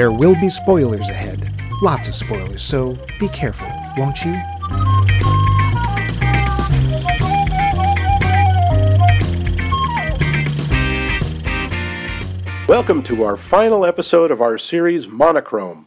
There will be spoilers ahead. Lots of spoilers, so be careful, won't you? Welcome to our final episode of our series Monochrome.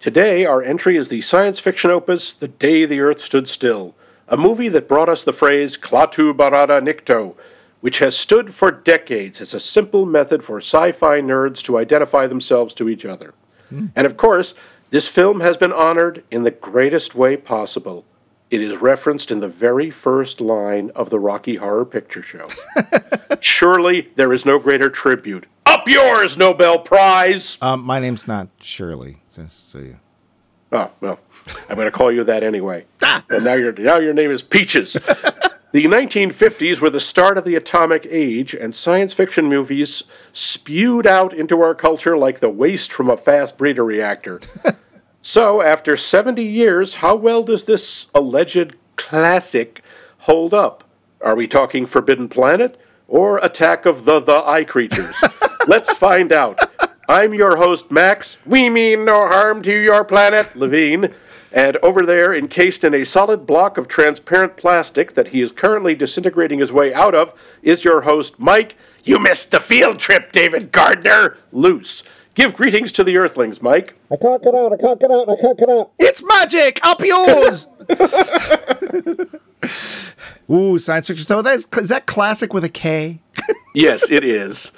Today, our entry is the science fiction opus The Day the Earth Stood Still, a movie that brought us the phrase Klaatu Barada Nikto, which has stood for decades as a simple method for sci fi nerds to identify themselves to each other. And of course, this film has been honored in the greatest way possible. It is referenced in the very first line of the Rocky Horror Picture Show. Surely there is no greater tribute. Up yours, Nobel Prize! Um, my name's not Shirley. Just so you. Oh, well, I'm going to call you that anyway. and now, your now your name is Peaches. the 1950s were the start of the atomic age, and science fiction movies spewed out into our culture like the waste from a fast breeder reactor. so, after 70 years, how well does this alleged classic hold up? Are we talking Forbidden Planet or Attack of the the Eye Creatures? Let's find out. I'm your host, Max. We mean no harm to your planet, Levine. And over there, encased in a solid block of transparent plastic that he is currently disintegrating his way out of, is your host, Mike. You missed the field trip, David Gardner. Loose. Give greetings to the Earthlings, Mike. I can't get out, I can't get out, I can't get out. It's magic! Up yours! Ooh, science fiction. So that's is that classic with a K? Yes, it is.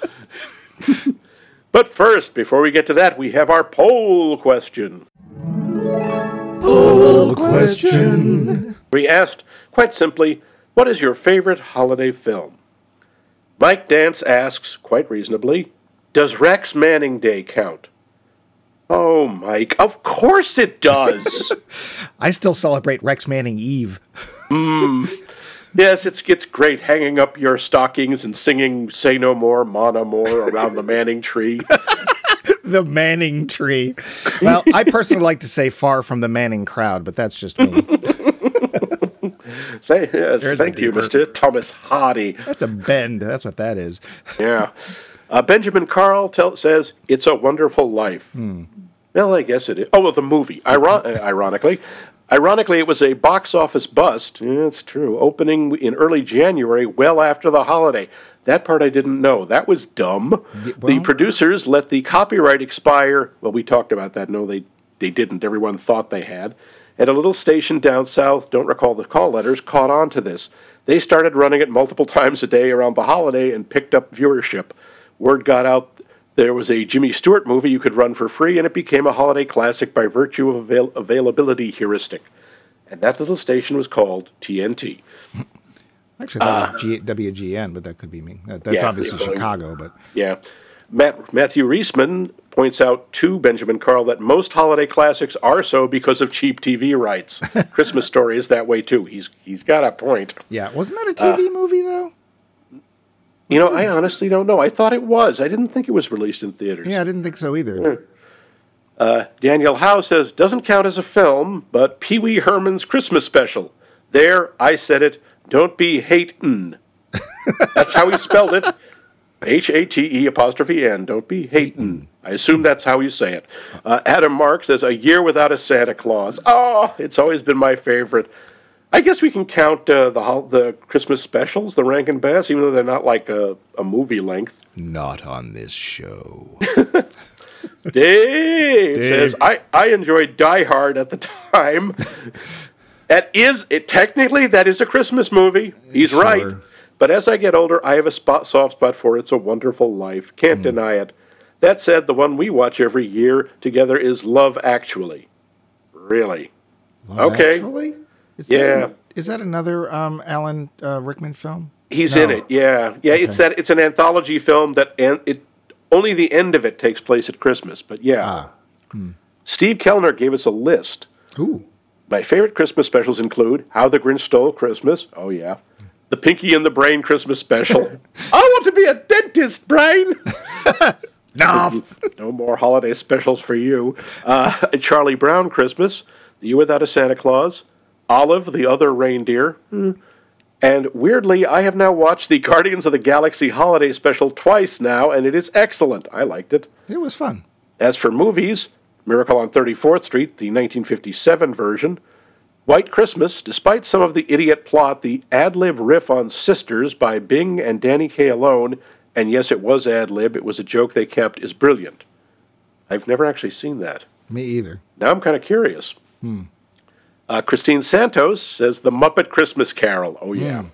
but first, before we get to that, we have our poll question. Poll question. We asked, quite simply, what is your favorite holiday film? Mike Dance asks, quite reasonably, does Rex Manning Day count? Oh, Mike, of course it does. I still celebrate Rex Manning Eve. mm. yes, it's, it's great hanging up your stockings and singing Say No More, Mon Amour around the Manning tree. The Manning tree. Well, I personally like to say far from the Manning crowd, but that's just me. Thank, yes, There's thank you, Mr. Thomas Hardy. That's a bend. That's what that is. Yeah. Uh, Benjamin Carl tell, says, It's a Wonderful Life. Well, I guess it is. Oh, well, the movie. Iron- uh, ironically. Ironically, it was a box office bust. Yeah, it's true. Opening in early January, well after the holiday. That part I didn't know. That was dumb. the well- producers let the copyright expire. Well, we talked about that. No, they, they didn't. Everyone thought they had. And a little station down south, don't recall the call letters, caught on to this. They started running it multiple times a day around the holiday and picked up viewership. Word got out there was a Jimmy Stewart movie you could run for free, and it became a holiday classic by virtue of avail- availability heuristic. And that little station was called TNT. Actually, that was uh, G- WGN, but that could be me. That- That's Yeah, obviously yeah, Chicago, but Yeah. Matt, Matthew Reisman points out to Benjamin Carl that most holiday classics are so because of cheap TV rights. Christmas Story is that way too. He's he's got a point. yeah, wasn't that a uh, TV movie though? You know, I honestly don't know. I thought it was. I didn't think it was released in theaters. Yeah, I didn't think so either. Hmm. Uh, Daniel Howe says doesn't count as a film, but Pee Wee Herman's Christmas special. There, I said it. Don't be hatin'. That's how he spelled it. H A T E apostrophe N. Don't be hatin'. I assume that's how you say it. Uh, Adam Mark says a year without a Santa Claus. Oh, it's always been my favorite. I guess we can count uh, the hol- the Christmas specials, the Rankin Bass, even though they're not like a, a movie length. Not on this show. Dave, says I, I enjoyed Die Hard at the time. that is it technically that is a Christmas movie. He's Sure. right. But as I get older, I have a spot, soft spot for It's a Wonderful Life. Can't deny it. That said, the one we watch every year together is Love Actually. Really? Love Okay. Actually? Is Yeah. That, is that another um, Alan uh, Rickman film? He's No. in it. Yeah, yeah. It's that. It's an anthology film that en- it only the end of it takes place at Christmas. But yeah, Steve Kellner gave us a list. Ooh. My favorite Christmas specials include How the Grinch Stole Christmas. Oh, yeah. The Pinky and the Brain Christmas special. I want to be a dentist, Brain. No. No more holiday specials for you. Uh, Charlie Brown Christmas. The Year Without a Santa Claus. Olive, the Other Reindeer. Hmm. And weirdly, I have now watched the Guardians of the Galaxy holiday special twice now, and it is excellent. I liked it. it was fun. As for movies, Miracle on 34th Street, the 1957 version, White Christmas, despite some of the idiot plot, the ad lib riff on Sisters by Bing and Danny Kaye alone, and yes, it was ad lib, it was a joke they kept, is brilliant. I've never actually seen that. Me either. Now I'm kind of curious. Uh, Christine Santos says The Muppet Christmas Carol. Oh, yeah.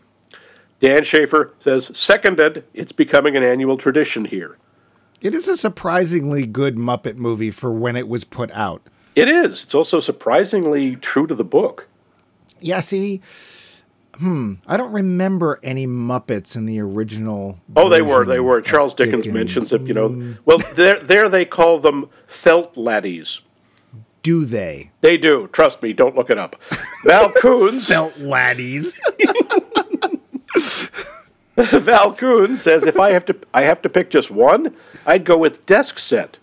Dan Schaefer says, seconded, it's becoming an annual tradition here. It is a surprisingly good Muppet movie for when it was put out. It is. It's also surprisingly true to the book. Yeah, see, hmm, I don't remember any Muppets in the original. Oh, they were. They were. Charles Dickens, Dickens. mentions it, you know. Well, there, there they call them felt laddies. Do they? They do. Trust me. Don't look it up. Val Coons. Felt laddies. Val Coon says if I have to I have to pick just one, I'd go with Desk Set.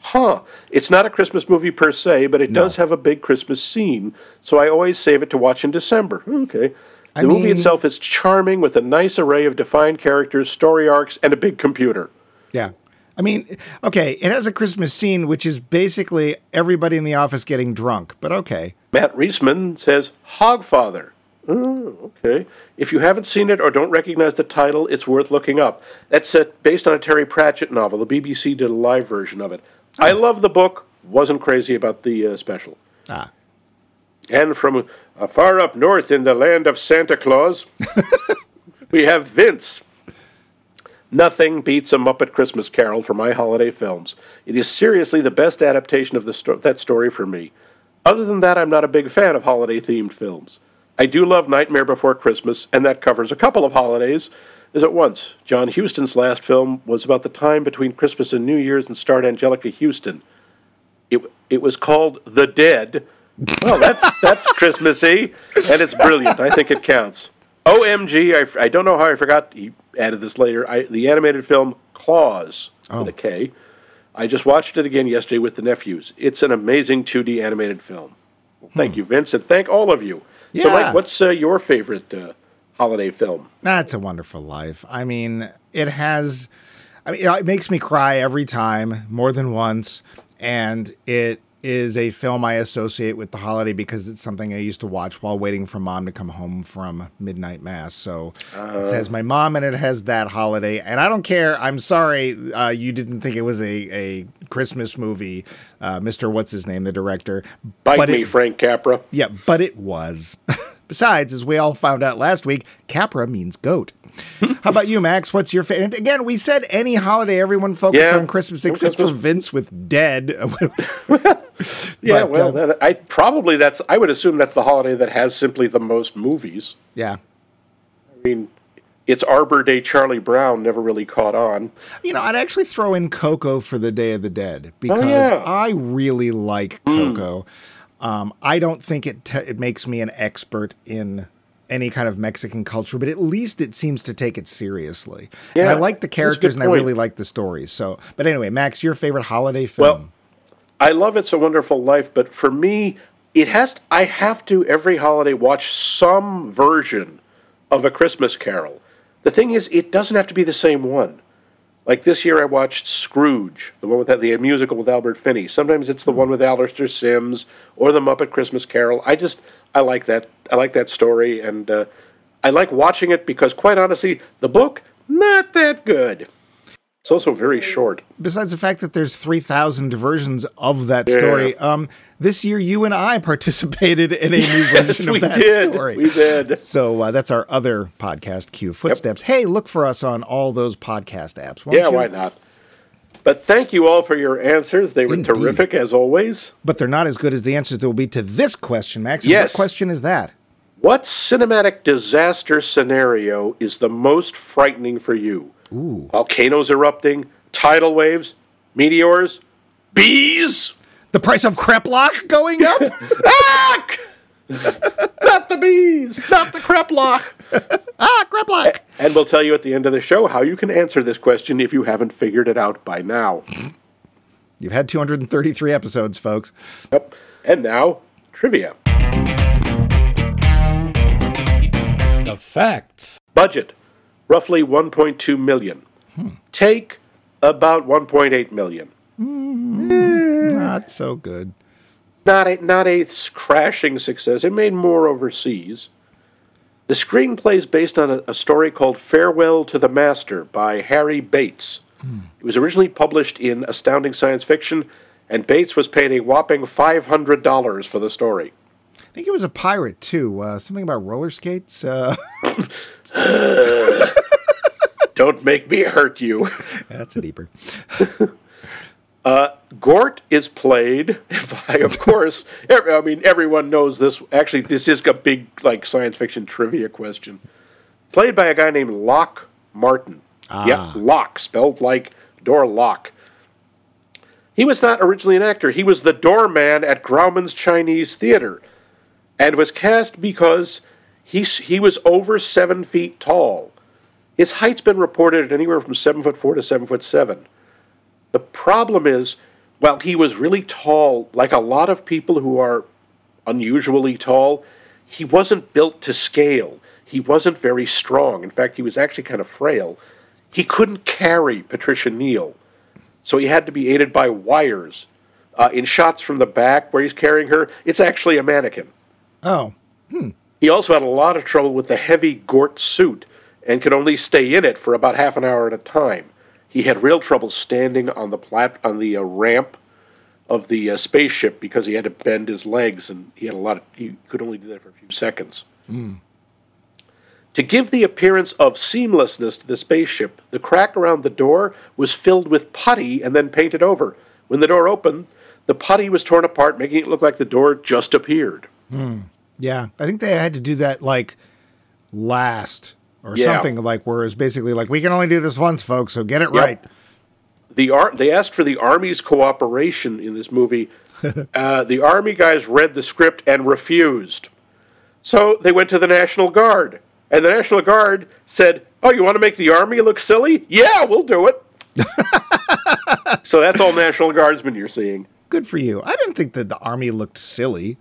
Huh. It's not a Christmas movie per se, but it does have a big Christmas scene, so I always save it to watch in December. Okay. The I movie mean- itself is charming with a nice array of defined characters, story arcs, and a big computer. yeah. I mean, okay, it has a Christmas scene, which is basically everybody in the office getting drunk, but okay. Matt Reisman says Hogfather. Oh, okay. If you haven't seen it or don't recognize the title, it's worth looking up. That's uh, based on a Terry Pratchett novel. The BBC did a live version of it. I love the book. Wasn't crazy about the uh, special. Ah. And from uh, far up north in the land of Santa Claus, we have Vince. Nothing beats a Muppet Christmas Carol for my holiday films. It is seriously the best adaptation of the sto- that story for me. Other than that, I'm not a big fan of holiday themed films. I do love Nightmare Before Christmas, and that covers a couple of holidays as at once. John Huston's last film was about the time between Christmas and New Year's and starred Anjelica Huston. It, it was called The Dead. Well, that's that's Christmassy, and it's brilliant. I think it counts. OMG, I, I don't know how I forgot. He added this later. I, the animated film Claws with a oh. K. I just watched it again yesterday with the nephews. It's an amazing 2D animated film. Thank hmm. you, Vince, and thank all of you. So, Yeah. Mike, what's uh, your favorite uh, holiday film? That's a wonderful life. I mean, it has. I mean, it makes me cry every time, more than once, and it is a film I associate with the holiday because it's something I used to watch while waiting for mom to come home from midnight mass. So it has my mom and it has that holiday, and I don't care. I'm sorry uh, you didn't think it was a a Christmas movie, uh, Mister What's his name, the director. Bite but me, it, Frank Capra. yeah, but it was. Besides, as we all found out last week, Capra means goat. How about you, Max? What's your favorite? Again, we said any holiday, everyone focused Yeah. on Christmas except for Vince with Dead. Yeah, But, well, uh, that, I probably that's. I would assume that's the holiday that has simply the most movies. yeah. I mean, it's Arbor Day. Charlie Brown never really caught on. You know, I'd actually throw in Coco for the Day of the Dead because yeah. I really like Coco. Um, I don't think it te- it makes me an expert in any kind of Mexican culture, but at least it seems to take it seriously. and I like the that's a good characters and I really like the stories. So, but anyway, Max, your favorite holiday film? Well, I love It's a Wonderful Life, but for me, it has. I have to every holiday watch some version of a Christmas Carol. The thing is, it doesn't have to be the same one. Like this year, I watched Scrooge, the one with the musical with Albert Finney. Sometimes it's the one with Alastair Sims or the Muppet Christmas Carol. I just I like that. I like that story, and uh, I like watching it because, quite honestly, the book not that good. It's also very short. besides the fact that there's 3,000 versions of that story, um, this year you and I participated in a new version of that did. story. We did. So uh, that's our other podcast, Q Footsteps. Hey, look for us on all those podcast apps. Yeah, why not? But thank you all for your answers. They were Indeed. terrific as always. But they're not as good as the answers that will be to this question, Max. And Yes. What question is that? What cinematic disaster scenario is the most frightening for you? Volcanoes erupting, tidal waves, meteors, bees? The price of Kreplock going up? Ah! Not the bees, not the creplock. ah, Kreplock! And we'll tell you at the end of the show how you can answer this question if you haven't figured it out by now. You've had 233 episodes, folks. Yep. And now, trivia. The facts. Budget, roughly 1.2 million. Take about 1.8 million. not so good. Not a not a crashing success. It made more overseas. The screenplay is based on a, a story called Farewell to the Master by Harry Bates. It was originally published in Astounding Science Fiction, and Bates was paid a whopping five hundred dollars for the story. I think it was a pirate too. Uh, something about roller skates. Uh, Don't make me hurt you. that's a deeper. Uh, Gort is played by, of course, ev- I mean, everyone knows this. Actually, this is a big, like, science fiction trivia question. Played by a guy named Locke Martin. Ah. Yep, Locke, spelled like door lock. He was not originally an actor. He was the doorman at Grauman's Chinese Theater and was cast because he, he was over seven feet tall. His height's been reported at anywhere from seven foot four to seven foot seven. The problem is, while he was really tall, like a lot of people who are unusually tall. He wasn't built to scale. He wasn't very strong. In fact, he was actually kind of frail. He couldn't carry Patricia Neal, so he had to be aided by wires. Uh, in shots from the back where he's carrying her, it's actually a mannequin. Oh, He also had a lot of trouble with the heavy Gort suit and could only stay in it for about half an hour at a time. He had real trouble standing on the plat- on the uh, ramp of the uh, spaceship because he had to bend his legs and he had a lot of he could only do that for a few seconds. To give the appearance of seamlessness to the spaceship, the crack around the door was filled with putty and then painted over. When the door opened, the putty was torn apart, making it look like the door just appeared. yeah. I think they had to do that like last or Yeah. something like where it's basically like we can only do this once, folks. So get it Yep. right. the ar- they asked for the army's cooperation in this movie. uh, the army guys read the script and refused. So they went to the National Guard, and the National Guard said, "Oh, you want to make the army look silly? Yeah, we'll do it." so that's all National Guardsmen you're seeing. Good for you. I didn't think that the army looked silly.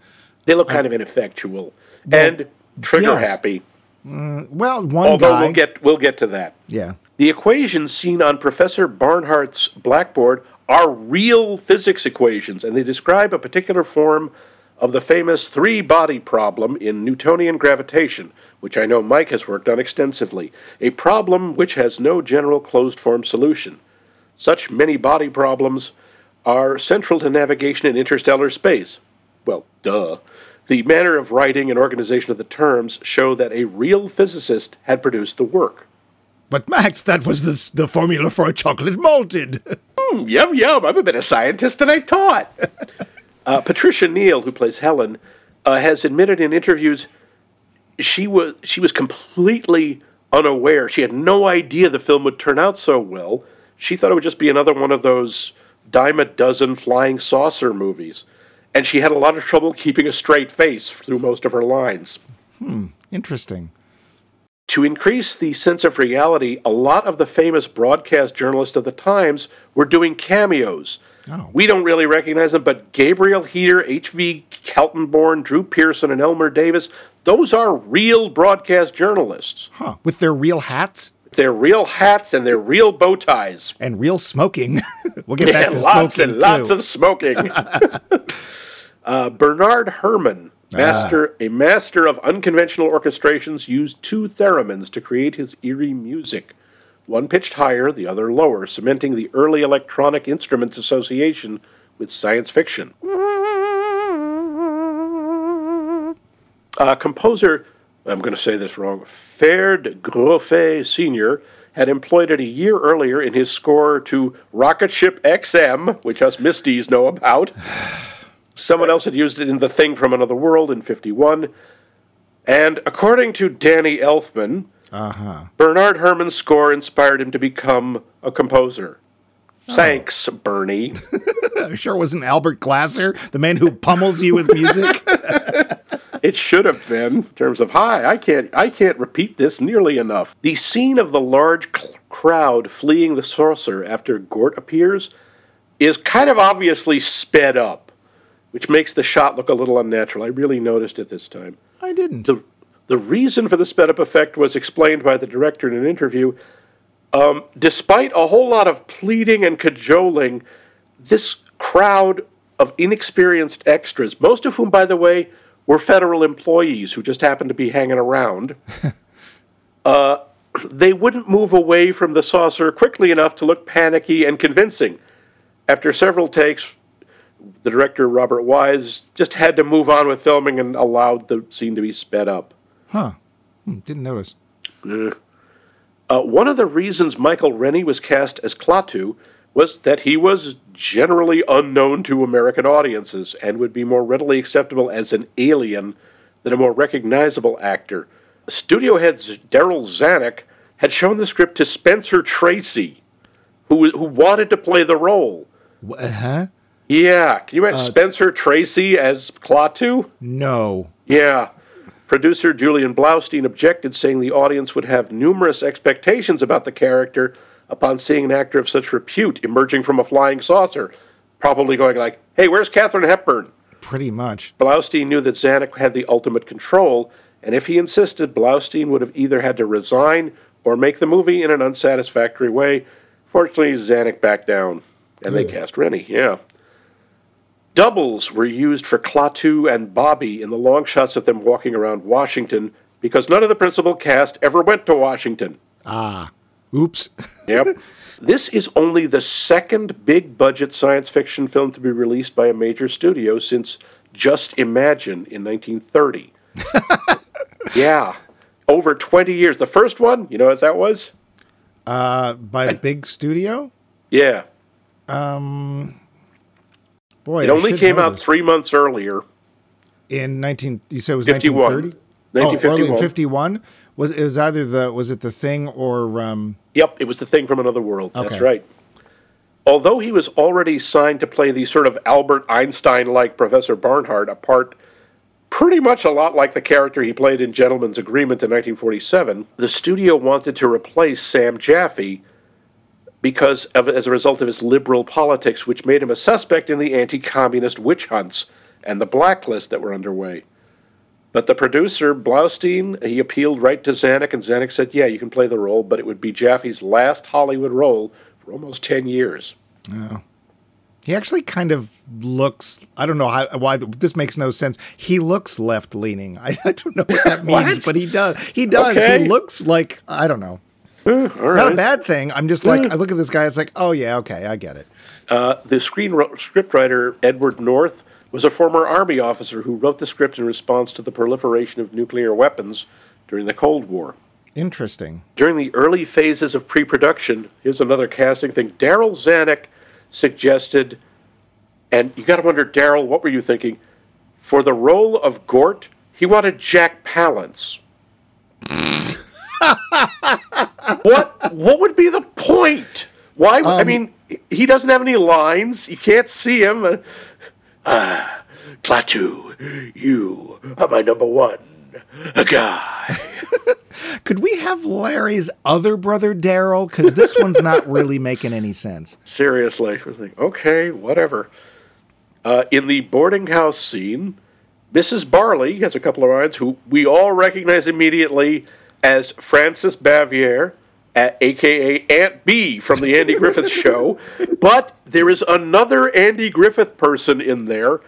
They look kind of ineffectual and trigger yes. happy. Mm, well, one Although guy. we'll get we'll get to that. yeah. The equations seen on Professor Barnhart's blackboard are real physics equations, and they describe a particular form of the famous three body problem in Newtonian gravitation, which I know Mike has worked on extensively, a problem which has no general closed form solution. Such many body problems are central to navigation in interstellar space. Well, duh. The manner of writing and organization of the terms show that a real physicist had produced the work. But Max, that was the, the formula for a chocolate malted. Yum, yum. I'm a better scientist than I taught. uh, Patricia Neal, who plays Helen, uh, has admitted in interviews she was she was completely unaware. She had no idea the film would turn out so well. She thought it would just be another one of those dime a dozen flying saucer movies. And she had a lot of trouble keeping a straight face through most of her lines. Hmm, Interesting. To increase the sense of reality, a lot of the famous broadcast journalists of the times were doing cameos. Oh. We don't really recognize them, but Gabriel Heatter, H.V. Kaltenborn, Drew Pearson, and Elmer Davis, those are real broadcast journalists. Huh. With their real hats They're real hats and they're real bow ties. and real smoking. we'll get back And to lots smoking. and lots of smoking. uh, Bernard Herrmann, master, a master of unconventional orchestrations, used two theremins to create his eerie music. One pitched higher, the other lower, cementing the early electronic instruments association with science fiction. Uh, composer, I'm going to say this wrong, Ferd Groffet Sr. had employed it a year earlier in his score to Rocket Ship XM, which us Misties know about. Someone else had used it in The Thing from Another World in 51. And according to Danny Elfman, uh-huh. Bernard Herrmann's score inspired him to become a composer. Oh. Thanks, Bernie. I'm sure it wasn't Albert Glasser, the man who pummels you with music. It should have been in terms of hi. I can't. I can't repeat this nearly enough. The scene of the large cl- crowd fleeing the saucer after Gort appears is kind of obviously sped up, which makes the shot look a little unnatural. I really noticed it this time. I didn't. The the reason for the sped up effect was explained by the director in an interview. Um, despite a whole lot of pleading and cajoling, this crowd of inexperienced extras, most of whom, by the way, were federal employees who just happened to be hanging around. uh, they wouldn't move away from the saucer quickly enough to look panicky and convincing. After several takes, the director, Robert Wise, just had to move on with filming and allowed the scene to be sped up. Huh. Hmm, didn't notice. Uh, one of the reasons Michael Rennie was cast as Klaatu was that he was generally unknown to American audiences and would be more readily acceptable as an alien than a more recognizable actor. Studio heads Darryl Zanuck had shown the script to Spencer Tracy, who, who wanted to play the role. Uh huh. Yeah, can you imagine uh, Spencer Tracy as Klaatu? No. Yeah. Producer Julian Blaustein objected, saying the audience would have numerous expectations about the character upon seeing an actor of such repute emerging from a flying saucer, probably going like, "Hey, where's Katharine Hepburn?" Pretty much. Blaustein knew that Zanuck had the ultimate control, and if he insisted, Blaustein would have either had to resign or make the movie in an unsatisfactory way. Fortunately, Zanuck backed down, and they cast Rennie. Yeah. Doubles were used for Klaatu and Bobby in the long shots of them walking around Washington because none of the principal cast ever went to Washington. Ah, oops. Yep. this is only the second big budget science fiction film to be released by a major studio since Just Imagine in 1930. yeah. Over 20 years. The first one, you know what that was? Uh, by a big studio? Yeah. Boy, It I only came out this. three months earlier. in 19 you said it was 51. 1930 oh, early in 51 was it was either the was it the thing or um Yep, it was the thing from another world. Okay. That's right. Although he was already signed to play the sort of Albert Einstein like Professor Barnhart, a part pretty much a lot like the character he played in Gentleman's Agreement in 1947, the studio wanted to replace Sam Jaffe because of, as a result of his liberal politics, which made him a suspect in the anti communist witch hunts and the blacklist that were underway. But the producer, Blaustein, he appealed right to Zanuck, and Zanuck said, Yeah, you can play the role, but it would be Jaffe's last Hollywood role for almost 10 years. he actually kind of looks i don't know how, why this makes no sense he looks left leaning I, I don't know what that means What? but he does he does Okay. he looks like i don't know Not a bad thing i'm just like i look at this guy it's like oh yeah okay i get it Uh, the screen scriptwriter, Edward North, was a former Army officer who wrote the script in response to the proliferation of nuclear weapons during the Cold War. interesting During the early phases of pre production, here's another casting thing. Darryl Zanuck suggested, and you got to wonder, Daryl, what were you thinking? For the role of Gort, he wanted Jack Palance. What what would be the point? Why? I mean, he doesn't have any lines. You can't see him. Uh, Ah, Klaatu, you are my number one guy. could we have larry's other brother daryl because this one's not really making any sense Seriously, like, okay, whatever. Uh, in the boarding house scene, Mrs. Barley has a couple of lines who we all recognize immediately as Frances Bavier, a- aka Aunt Bee from the Andy Griffith Show. But there is another Andy Griffith person in there,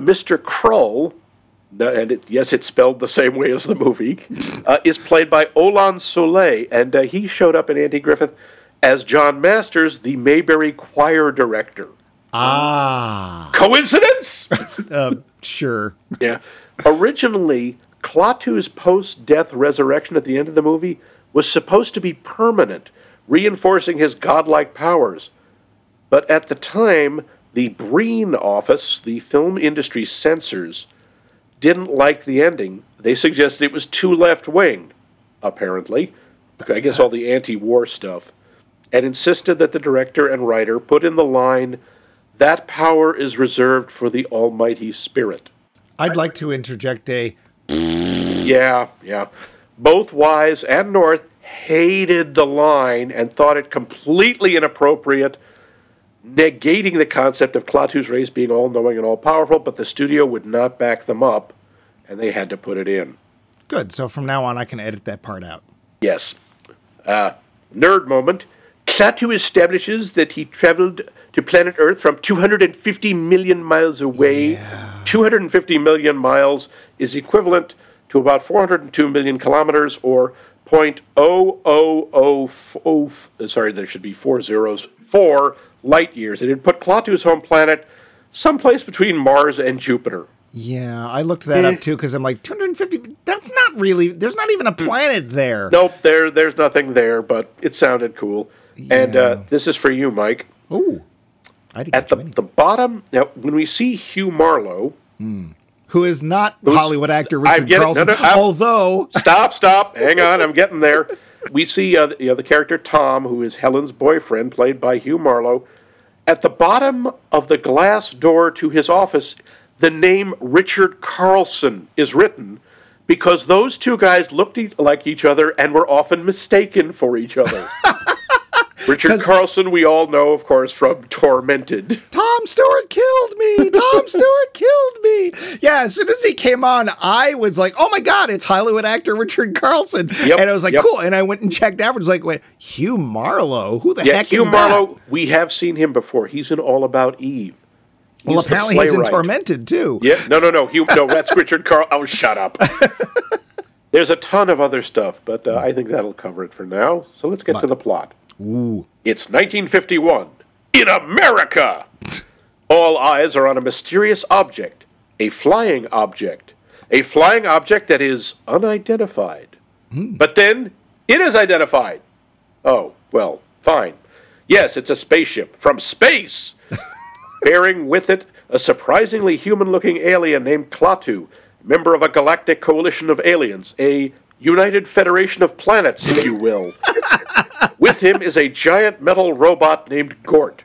Mr. Krull. And it, yes, it's spelled the same way as the movie. Uh, is played by Olan Soulé, and uh, he showed up in Andy Griffith as John Masters, the Mayberry choir director. ah Coincidence? uh, sure yeah. Originally, Klaatu's post-death resurrection at the end of the movie was supposed to be permanent, reinforcing his godlike powers. But at the time, the Breen office, the film industry censors, didn't like the ending. They suggested it was too left-wing, apparently. I guess all the anti-war stuff. And insisted that the director and writer put in the line, that power is reserved for the Almighty Spirit. i'd like to interject a Yeah, yeah. Both Wise and North hated the line and thought it completely inappropriate, negating the concept of Klaatu's race being all knowing and all powerful, but the studio would not back them up, and they had to put it in. good so from now on i can edit that part out Yes. Uh, nerd moment. Klaatu establishes that he traveled to planet Earth from 250 million miles away. 250 million miles is equivalent to about 402 million kilometers or 0.0004, uh, sorry, there should be four zeros, four light years. It had put Klaatu's home planet someplace between Mars and Jupiter. Yeah, I looked that up hmm. too because I'm like 250. That's not really. There's not even a hmm. planet there. Nope, there, there's nothing there, but it sounded cool. And uh, this is for you, Mike. Ooh, I didn't At get the, the bottom, now, when we see Hugh Marlowe, hmm. Who is not Hollywood actor Richard Carlson? no, no, although stop, stop, hang on, I'm getting there. We see uh, the, you know, the character Tom, who is Helen's boyfriend, played by Hugh Marlowe. At the bottom of the glass door to his office, the name Richard Carlson is written because those two guys looked e- like each other and were often mistaken for each other. Richard Carlson, we all know, of course, from Tormented. Tom Stewart killed me. Tom Stewart killed me. Yeah, as soon as he came on, I was like, "Oh my god, it's Hollywood actor Richard Carlson!" Yep, and I was like, yep. "Cool." And I went and checked afterwards, like, "Wait, Hugh Marlowe? Who the heck is that?" Yeah, heck Hugh is Marlowe, that?" we have seen him before. He's in All About Eve. Well, He's the apparently he's in. Tormented too. Yeah, no, no, no. Hugh, no, that's Richard Carl. Oh, shut up. There's a ton of other stuff, but uh, I think that'll cover it for now. So let's get to the plot. Ooh, It's 1951 in America. All eyes are on a mysterious object, a flying object, a flying object that is unidentified. Hmm. But then it is identified. Oh, well, fine. Yes, it's a spaceship from space. Bearing with it a surprisingly human looking alien named Klaatu, member of a galactic coalition of aliens, a united federation of planets, if you will. With him is a giant metal robot named Gort.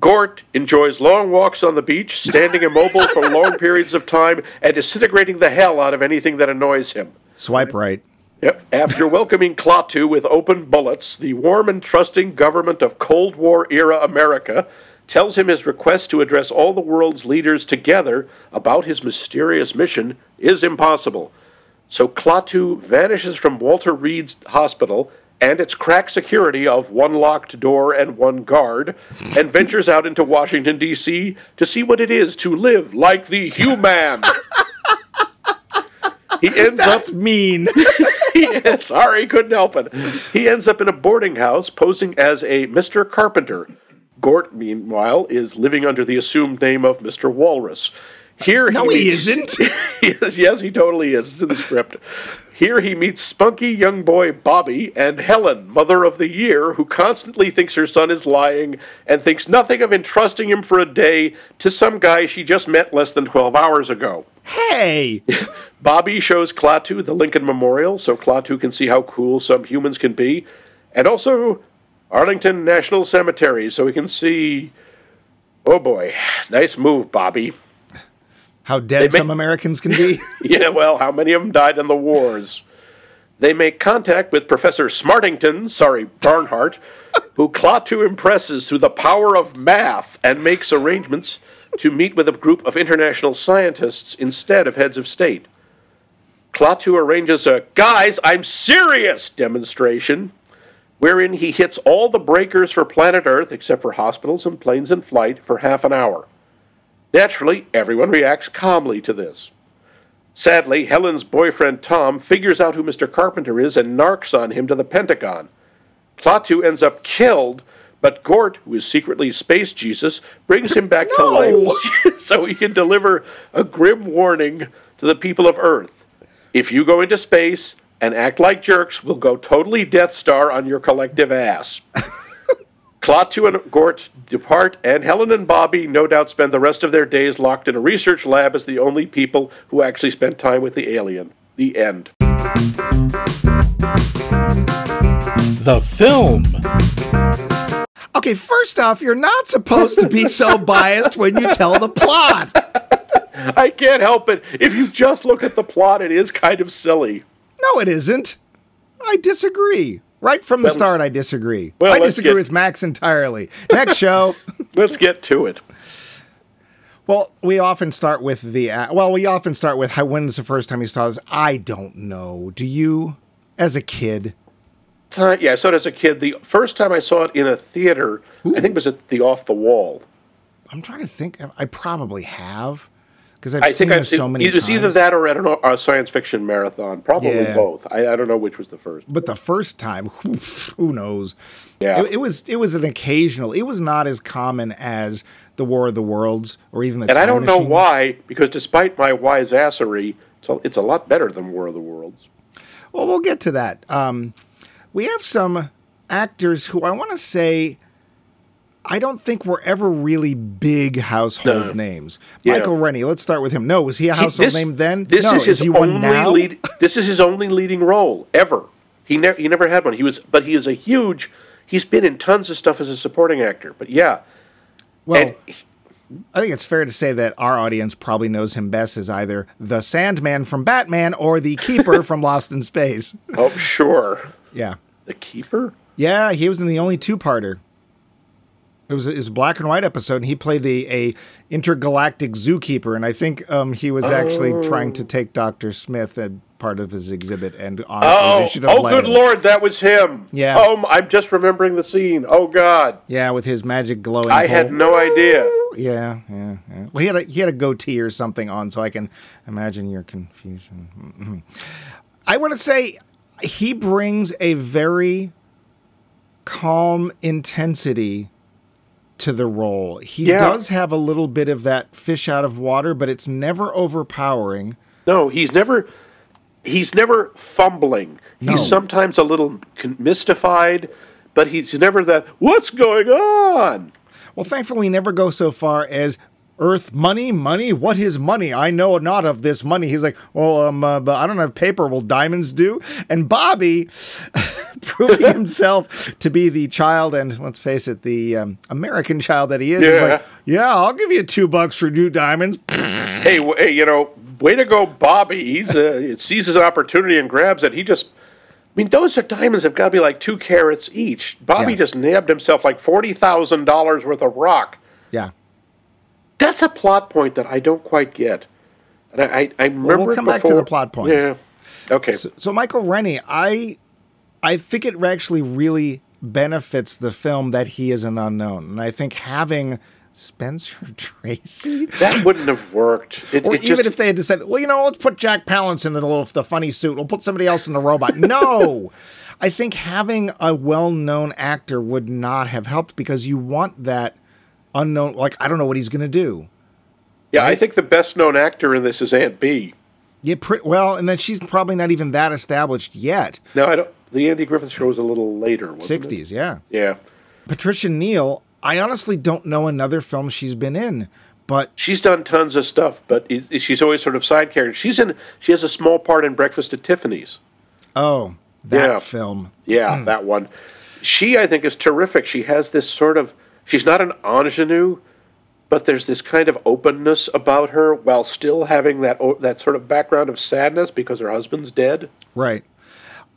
Gort enjoys long walks on the beach, standing immobile for long periods of time, and disintegrating the hell out of anything that annoys him. swipe right. Yep. After welcoming Klaatu with open bullets, the warm and trusting government of Cold War era America tells him his request to address all the world's leaders together about his mysterious mission is impossible. So Klaatu vanishes from Walter Reed's hospital and its crack security of one locked door and one guard, and ventures out into Washington, D.C. to see what it is to live like the human. He ends up mean. he, sorry, couldn't help it. He ends up in a boarding house posing as a Mr. Carpenter. Gort, meanwhile, is living under the assumed name of Mr. Walrus. Here No, he isn't. yes, yes, he totally is. It's in the script. Here he meets spunky young boy Bobby and Helen, mother of the year, who constantly thinks her son is lying and thinks nothing of entrusting him for a day to some guy she just met less than 12 hours ago. hey, Bobby shows Klaatu the Lincoln Memorial so Klaatu can see how cool some humans can be, and also Arlington National Cemetery so he can see. Oh boy, nice move, Bobby. How dead make- some Americans can be. Yeah, well, how many of them died in the wars? They make contact with Professor Smartington, sorry, Barnhart, who Klaatu impresses through the power of math and makes arrangements to meet with a group of international scientists instead of heads of state. Klaatu arranges a guys, I'm serious demonstration wherein he hits all the breakers for planet Earth except for hospitals and planes in flight for half an hour. Naturally, everyone reacts calmly to this. Sadly, Helen's boyfriend Tom figures out who Mr. Carpenter is and narcs on him to the Pentagon. Klaatu ends up killed, but Gort, who is secretly Space Jesus, brings him back to life so he can deliver a grim warning to the people of Earth. If you go into space and act like jerks, we'll go totally Death Star on your collective ass. Klaatu and Gort depart, and Helen and Bobby no doubt spend the rest of their days locked in a research lab as the only people who actually spent time with the alien. The end. The film. Okay, first off, you're not supposed to be so biased when you tell the plot. I can't help it. If you just look at the plot, it is kind of silly. No, it isn't. I disagree. Right from the start, I disagree. Well, I disagree get- with Max entirely. Next show. Let's get to it. Well, we often start with the. Uh, well, we often start with how, when's the first time you saw this? I don't know. Do you, as a kid? time, yeah, I saw it as a kid. The first time I saw it in a theater, I think it was at the Off the Wall. I'm trying to think. I probably have because I've I seen think I've seen so many it was times. either that or at an, a science fiction marathon. Probably Yeah. both. I, I don't know which was the first. But the first time, who, who knows? Yeah. It, it was it was an occasional. It was not as common as the War of the Worlds or even the. And I don't know why, because despite my wise assery, it's a, it's a lot better than War of the Worlds. Well, we'll get to that. Um, we have some actors who I want to say I don't think were ever really big household No. names. Yeah. Michael Rennie, let's start with him. No, was he a He- household this- name then? This no, is his he only now? lead. This is his only leading role ever. He never he never had one. He was, but he is a huge. He's been in tons of stuff as a supporting actor. But yeah, Well, and he- I think it's fair to say that our audience probably knows him best as either the Sandman from Batman or the Keeper from Lost in Space. oh sure, Yeah. the keeper. Yeah, he was in the only two-parter. It was, it was a black and white episode, and he played the a intergalactic zookeeper, and I think um, he was actually trying to take Doctor Smith as part of his exhibit, and honestly, Oh, they should have oh, good him. lord, that was him. Yeah. Oh, I'm just remembering the scene. Oh God, Yeah, with his magic glowing. I had no idea. Yeah, yeah, yeah. Well, he had a he had a goatee or something on, so I can imagine your confusion. I want to say he brings a very calm intensity to the role. He Yeah. does have a little bit of that fish out of water, but it's never overpowering. No, he's never. He's never fumbling. No. He's sometimes a little mystified, but he's never that. What's going on? Well, thankfully, we never go so far as Earth money, money. What is money? I know not of this money. He's like, well, um, uh, but I don't have paper. Will diamonds do? And Bobby, proving himself to be the child, and let's face it, the um, American child that he is, Yeah. like, yeah, I'll give you two bucks for new diamonds. Hey, hey, you know, way to go, Bobby. He's uh, seizes an opportunity and grabs it. He just. I mean, those are diamonds have got to be like two carats each. Bobby Yeah. just nabbed himself like forty thousand dollars worth of rock. Yeah. That's a plot point that I don't quite get. And I, I, I remember. it come back to the plot point. Yeah. Okay. So Michael Rennie, I I think it actually really benefits the film that he is an unknown, and I think having Spencer Tracy, that wouldn't have worked. It, or it even just, if they had decided, well, you know, let's put Jack Palance in the little the funny suit, we'll put somebody else in the robot. No, I think having a well-known actor would not have helped because you want that unknown. Like I don't know what he's going to do. yeah, I think the best known actor in this is Aunt Bee. Yeah, pretty well, and then she's probably not even that established yet. No, I don't. The Andy Griffith Show was a little later. wasn't it? Sixties, yeah. Yeah, Patricia Neal, I honestly don't know another film she's been in, but she's done tons of stuff, but she's always sort of side character. She's in. She has a small part in Breakfast at Tiffany's. oh, that Yeah. film. Yeah, mm. that one. She, I think, is terrific. She has this sort of. She's not an ingenue, but there's this kind of openness about her while still having that that sort of background of sadness because her husband's dead. Right.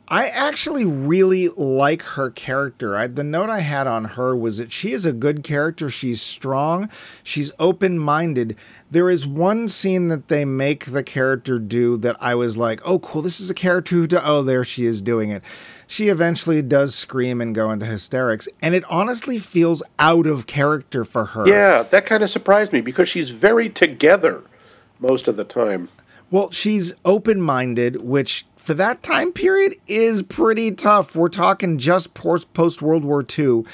I actually really like her character. I, the note I had on her was that she is a good character. She's strong. She's open minded. There is one scene that they make the character do that I was like, oh, cool. This is a character who, do- oh, there she is doing it. She eventually does scream and go into hysterics. And it honestly feels out of character for her. Yeah, that kind of surprised me because she's very together most of the time. Well, she's open minded, which for that time period is pretty tough. We're talking just post World War II.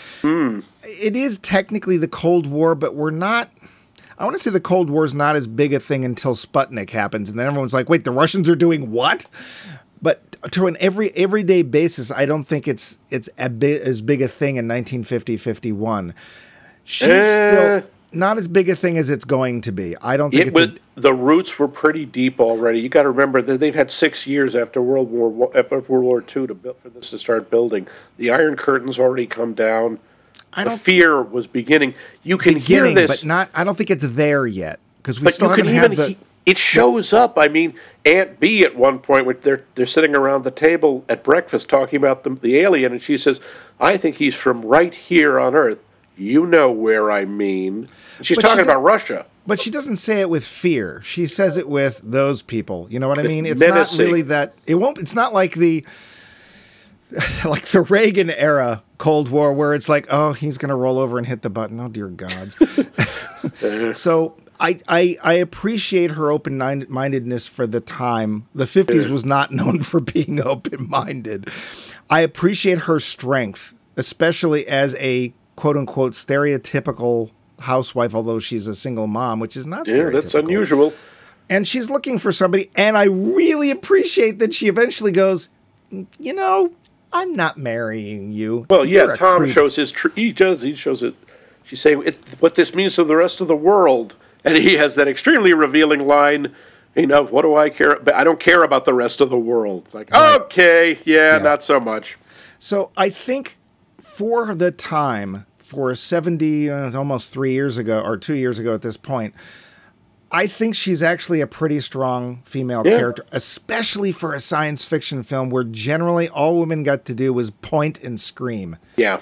It is technically the Cold War, but we're not. I want to say the Cold War is not as big a thing until Sputnik happens, and then everyone's like, "Wait, the Russians are doing what?" But to an every everyday basis, I don't think it's it's a bi- as big a thing in 1950 51. She's Eh. still not as big a thing as it's going to be. I don't think It it's a- the roots were pretty deep already. You got to remember that they've had six years after World War after World War Two to build, for this to start building. The Iron Curtain's already come down. I don't fear was beginning. You can beginning, hear this, but not. I don't think it's there yet because we but still you can haven't had the. he- it shows up. I mean, Aunt Bee at one point, when they're they're sitting around the table at breakfast talking about the, the alien, and she says, "I think he's from right here on Earth." You know where I mean. She's But talking did- about Russia. But she doesn't say it with fear. She says it with those people. You know what I mean? It's menacing. not really that. It won't. It's not like the like the Reagan era Cold War, where it's like, oh, he's going to roll over and hit the button. Oh, dear gods. so I, I, I appreciate her open mindedness for the time. The 50s was not known for being open minded. I appreciate her strength, especially as a quote unquote stereotypical housewife, although she's a single mom, which is not Yeah, that's unusual. And she's looking for somebody. And I really appreciate that she eventually goes, you know, I'm not marrying you. Well, yeah, Tom creep." shows his. Tr- he does. He shows it. She's saying it, what this means to the rest of the world, and he has that extremely revealing line. You know, what do I care? But I don't care about the rest of the world. It's like, okay, yeah, Yeah. not so much. So I think for the time, for 70, uh, almost three years ago, or two years ago at this point, I think she's actually a pretty strong female Yeah. character, especially for a science fiction film where generally all women got to do was point and scream. Yeah.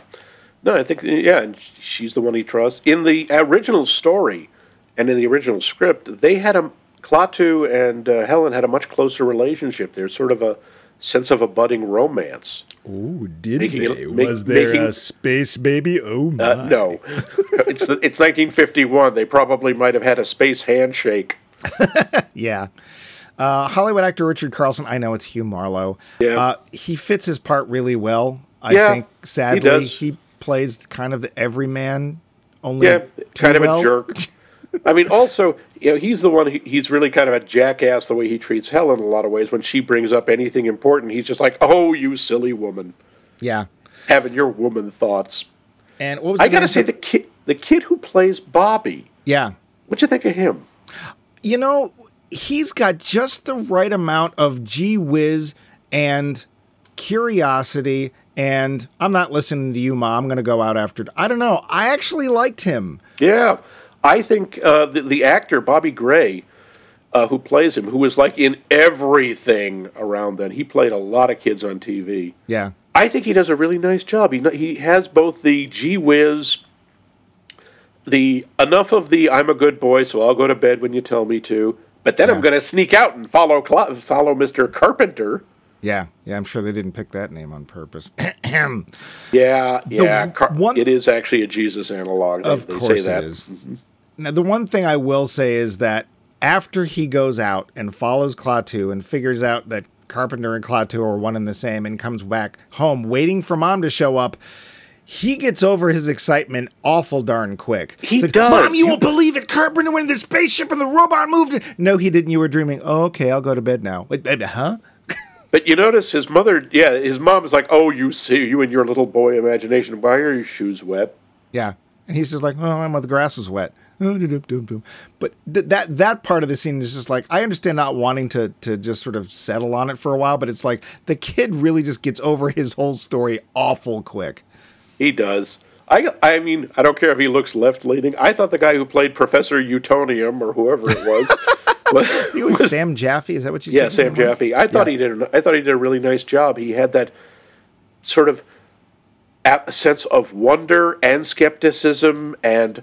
No, I think yeah, she's the one he trusts. In the original story, and in the original script, they had a Klaatu and uh, Helen had a much closer relationship. There's sort of a sense of a budding romance. Ooh, did Making it- they? make- Was there a space baby? Oh my! Uh, no, it's the, it's 1951. They probably might have had a space handshake. Yeah. Uh, Hollywood actor Richard Carlson, I know it's Hugh Marlowe. Yeah. Uh, he fits his part really well. I Yeah, think, he sadly, does. he, plays kind of the everyman, only Yeah, kind of well. a jerk. I mean, also, you know, he's the one. He's really kind of a jackass the way he treats Helen in a lot of ways. When she brings up anything important, he's just like, "Oh, you silly woman, Yeah. having your woman thoughts." And what was I gotta say, the kid, the kid who plays Bobby. yeah. What you think of him? You know, he's got just the right amount of gee whiz and curiosity. And I'm not listening to you, Ma. I'm going to go out after. I don't know. I actually liked him. Yeah, I think uh, the, the actor Bobby Gray, uh, who plays him, who was like in everything around then. He played a lot of kids on TV. Yeah. I think he does a really nice job. He he has both the gee whiz, the enough of the I'm a good boy, so I'll go to bed when you tell me to. But then I'm going to sneak out and follow follow Mr. Carpenter. Yeah. Yeah. I'm sure they didn't pick that name on purpose. Yeah, yeah. Car- one- it is actually a Jesus analog. They, Of they course say that. it is. Now, the one thing I will say is that after he goes out and follows Klaatu and figures out that Carpenter and Klaatu are one and the same and comes back home waiting for mom to show up, he gets over his excitement awful darn quick. He like, does. Mom, you You- won't believe it. Carpenter went in the spaceship and the robot moved it. No, he didn't. You were dreaming. Oh, okay, I'll go to bed now. Wait, uh, huh? But you notice his mother, yeah, his mom is like, "Oh, you see, you and your little boy imagination. Why are your shoes wet?" Yeah. And he's just like, oh, my the grass is wet. But th- that that part of the scene is just like I understand not wanting to to just sort of settle on it for a while, but it's like the kid really just gets over his whole story awful quick. He does. I, I mean, I don't care if he looks left leaning. I thought the guy who played Professor Utonium or whoever it was, was He was Sam Jaffe. Is that what you yeah, said? Sam? Jaffe. I thought Yeah. he did. A, I thought he did a really nice job. He had that sort of a sense of wonder and skepticism, and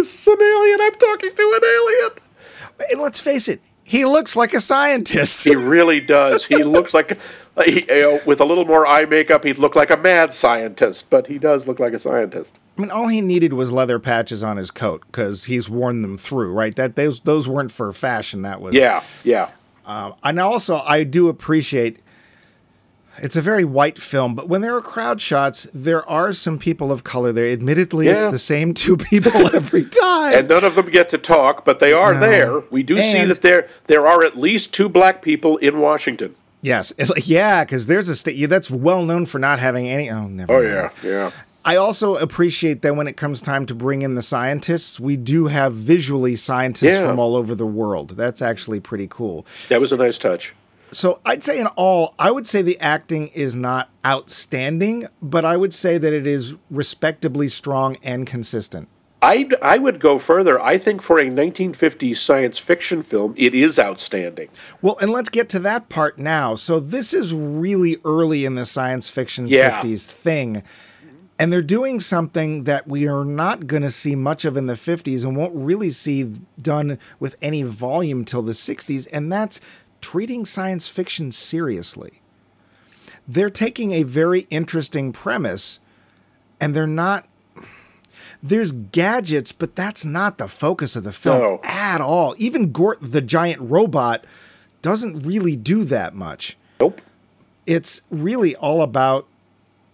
this is an alien. I'm talking to an alien. And let's face it, he looks like a scientist. He really does. He looks like, he, you know, with a little more eye makeup, he'd look like a mad scientist, but he does look like a scientist. I mean, all he needed was leather patches on his coat because he's worn them through, right? That those those weren't for fashion. That was Yeah, yeah. Um, and also, I do appreciate it's a very white film, but when there are crowd shots, there are some people of color there. Admittedly, it's the same two people every time. And none of them get to talk, but they are No. there. We do see that there there are at least two black people in Washington. yes, like, yeah, because there's a state that's well known for not having any. Oh, never. Oh mind. yeah, yeah. I also appreciate that when it comes time to bring in the scientists, we do have visually scientists Yeah. from all over the world. That's actually pretty cool. That was a nice touch. So I'd say in all, I would say the acting is not outstanding, but I would say that it is respectably strong and consistent. I I would go further. I think for a 1950s science fiction film, it is outstanding. Well, and let's get to that part now. So this is really early in the science fiction Yeah. 50s thing. And they're doing something that we are not going to see much of in the 50s and won't really see done with any volume till the 60s, and that's treating science fiction seriously. they're taking a very interesting premise and they're not there's gadgets, but that's not the focus of the film No. at all. Even Gort the giant robot doesn't really do that much. Nope. It's really all about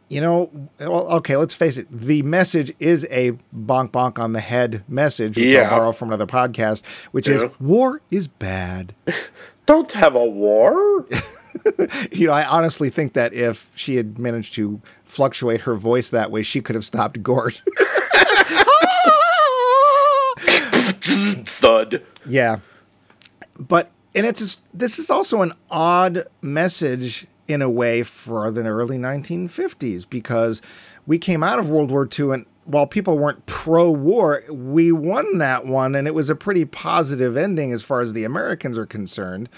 you know, okay, let's face it. The message is a bonk bonk on the head message, which Yeah. I'll borrow from another podcast, which is war is bad. Don't have a war. You know, I honestly think that if she had managed to fluctuate her voice that way, she could have stopped Gort. Thud. yeah. But and it's this is also an odd message in a way for the early 1950s because we came out of World War II and while people weren't pro-war, we won that one and it was a pretty positive ending as far as the Americans are concerned.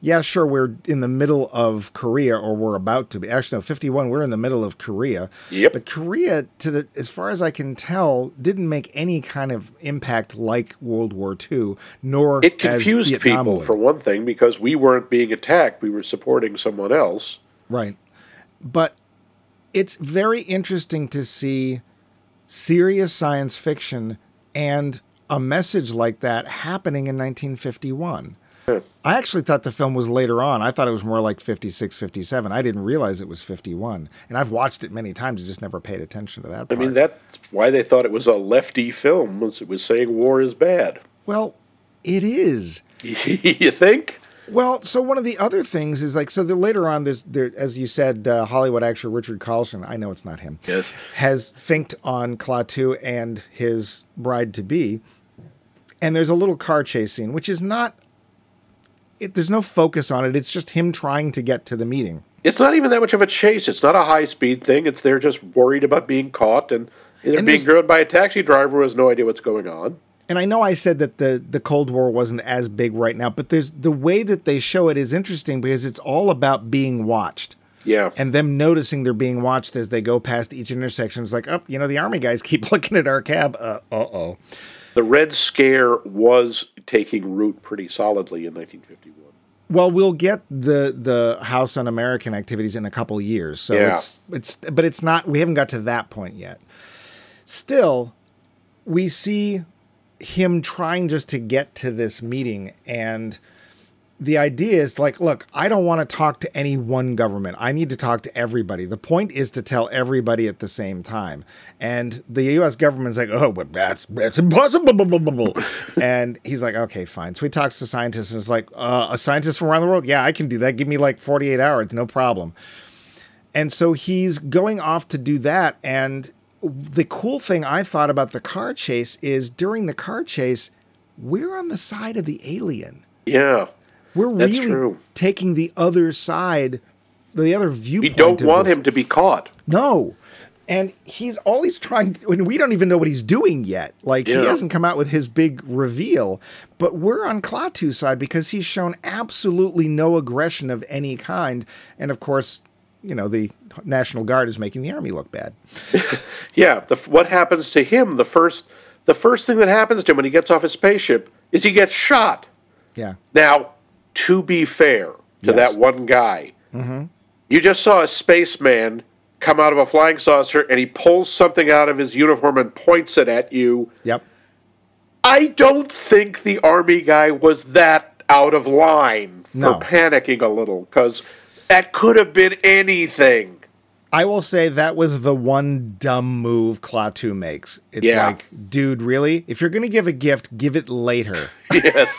Yeah, sure, we're in the middle of Korea or we're about to be. Actually, no, 51, we're in the middle of Korea. Yep. But Korea, to the as far as I can tell, didn't make any kind of impact like World War II, nor It confused people, would. for one thing, because we weren't being attacked. We were supporting someone else. Right. But it's very interesting to see serious science fiction and a message like that happening in 1951. I actually thought the film was later on. I thought it was more like 56, 57. I didn't realize it was 51. And I've watched it many times. I just never paid attention to that I part. mean, that's why they thought it was a lefty film. Was it was saying war is bad? well, it is. you think? Well, so one of the other things is like so. The, later on, there's there, as you said, uh, Hollywood actor Richard Carlson. I know it's not him. Yes. has finked on Klaatu and his bride to be, and there's a little car chase scene, which is not. It, there's no focus on it. It's just him trying to get to the meeting. It's not even that much of a chase. It's not a high speed thing. It's they're just worried about being caught and they're And being driven by a taxi driver who has no idea what's going on. And I know I said that the the Cold War wasn't as big right now, but there's the way that they show it is interesting because it's all about being watched. Yeah. and them noticing they're being watched as they go past each intersection. It's like, oh, you know, the army guys keep looking at our cab. Uh oh. the Red Scare was taking root pretty solidly in 1951. Well, we'll get the the House Un-American activities in a couple years. So Yeah. it's it's but it's not we haven't got to that point yet. Still, we see him trying just to get to this meeting and the idea is like, look, I don't want to talk to any one government. I need to talk to everybody. The point is to tell everybody at the same time. And the U.S. government's like, oh, but that's that's impossible. and he's like, okay, fine. So he talks to scientists and it's like, uh, a scientist from around the world, yeah, I can do that. Give me like 48 hours, no problem. And so he's going off to do that. And the cool thing I thought about the car chase is during the car chase, we're on the side of the alien. Yeah. We're really true. taking the other side, the other viewpoint. We don't want this. him to be caught. No. And he's always trying to, and we don't even know what he's doing yet. Like, he hasn't come out with his big reveal, but we're on Klaatu's side because he's shown absolutely no aggression of any kind. And of course, you know, the National Guard is making the army look bad. Yeah. The, what happens to him? The first, the first thing that happens to him when he gets off his spaceship is he gets shot. Yeah. Now, to be fair to Yes. that one guy, mm-hmm. you just saw a spaceman come out of a flying saucer and he pulls something out of his uniform and points it at you. Yep. I don't think the army guy was that out of line for No. panicking a little because that could have been anything. I will say that was the one dumb move Klaatu makes. It's Yeah. like, dude, really? If you're going to give a gift, give it later. Yes,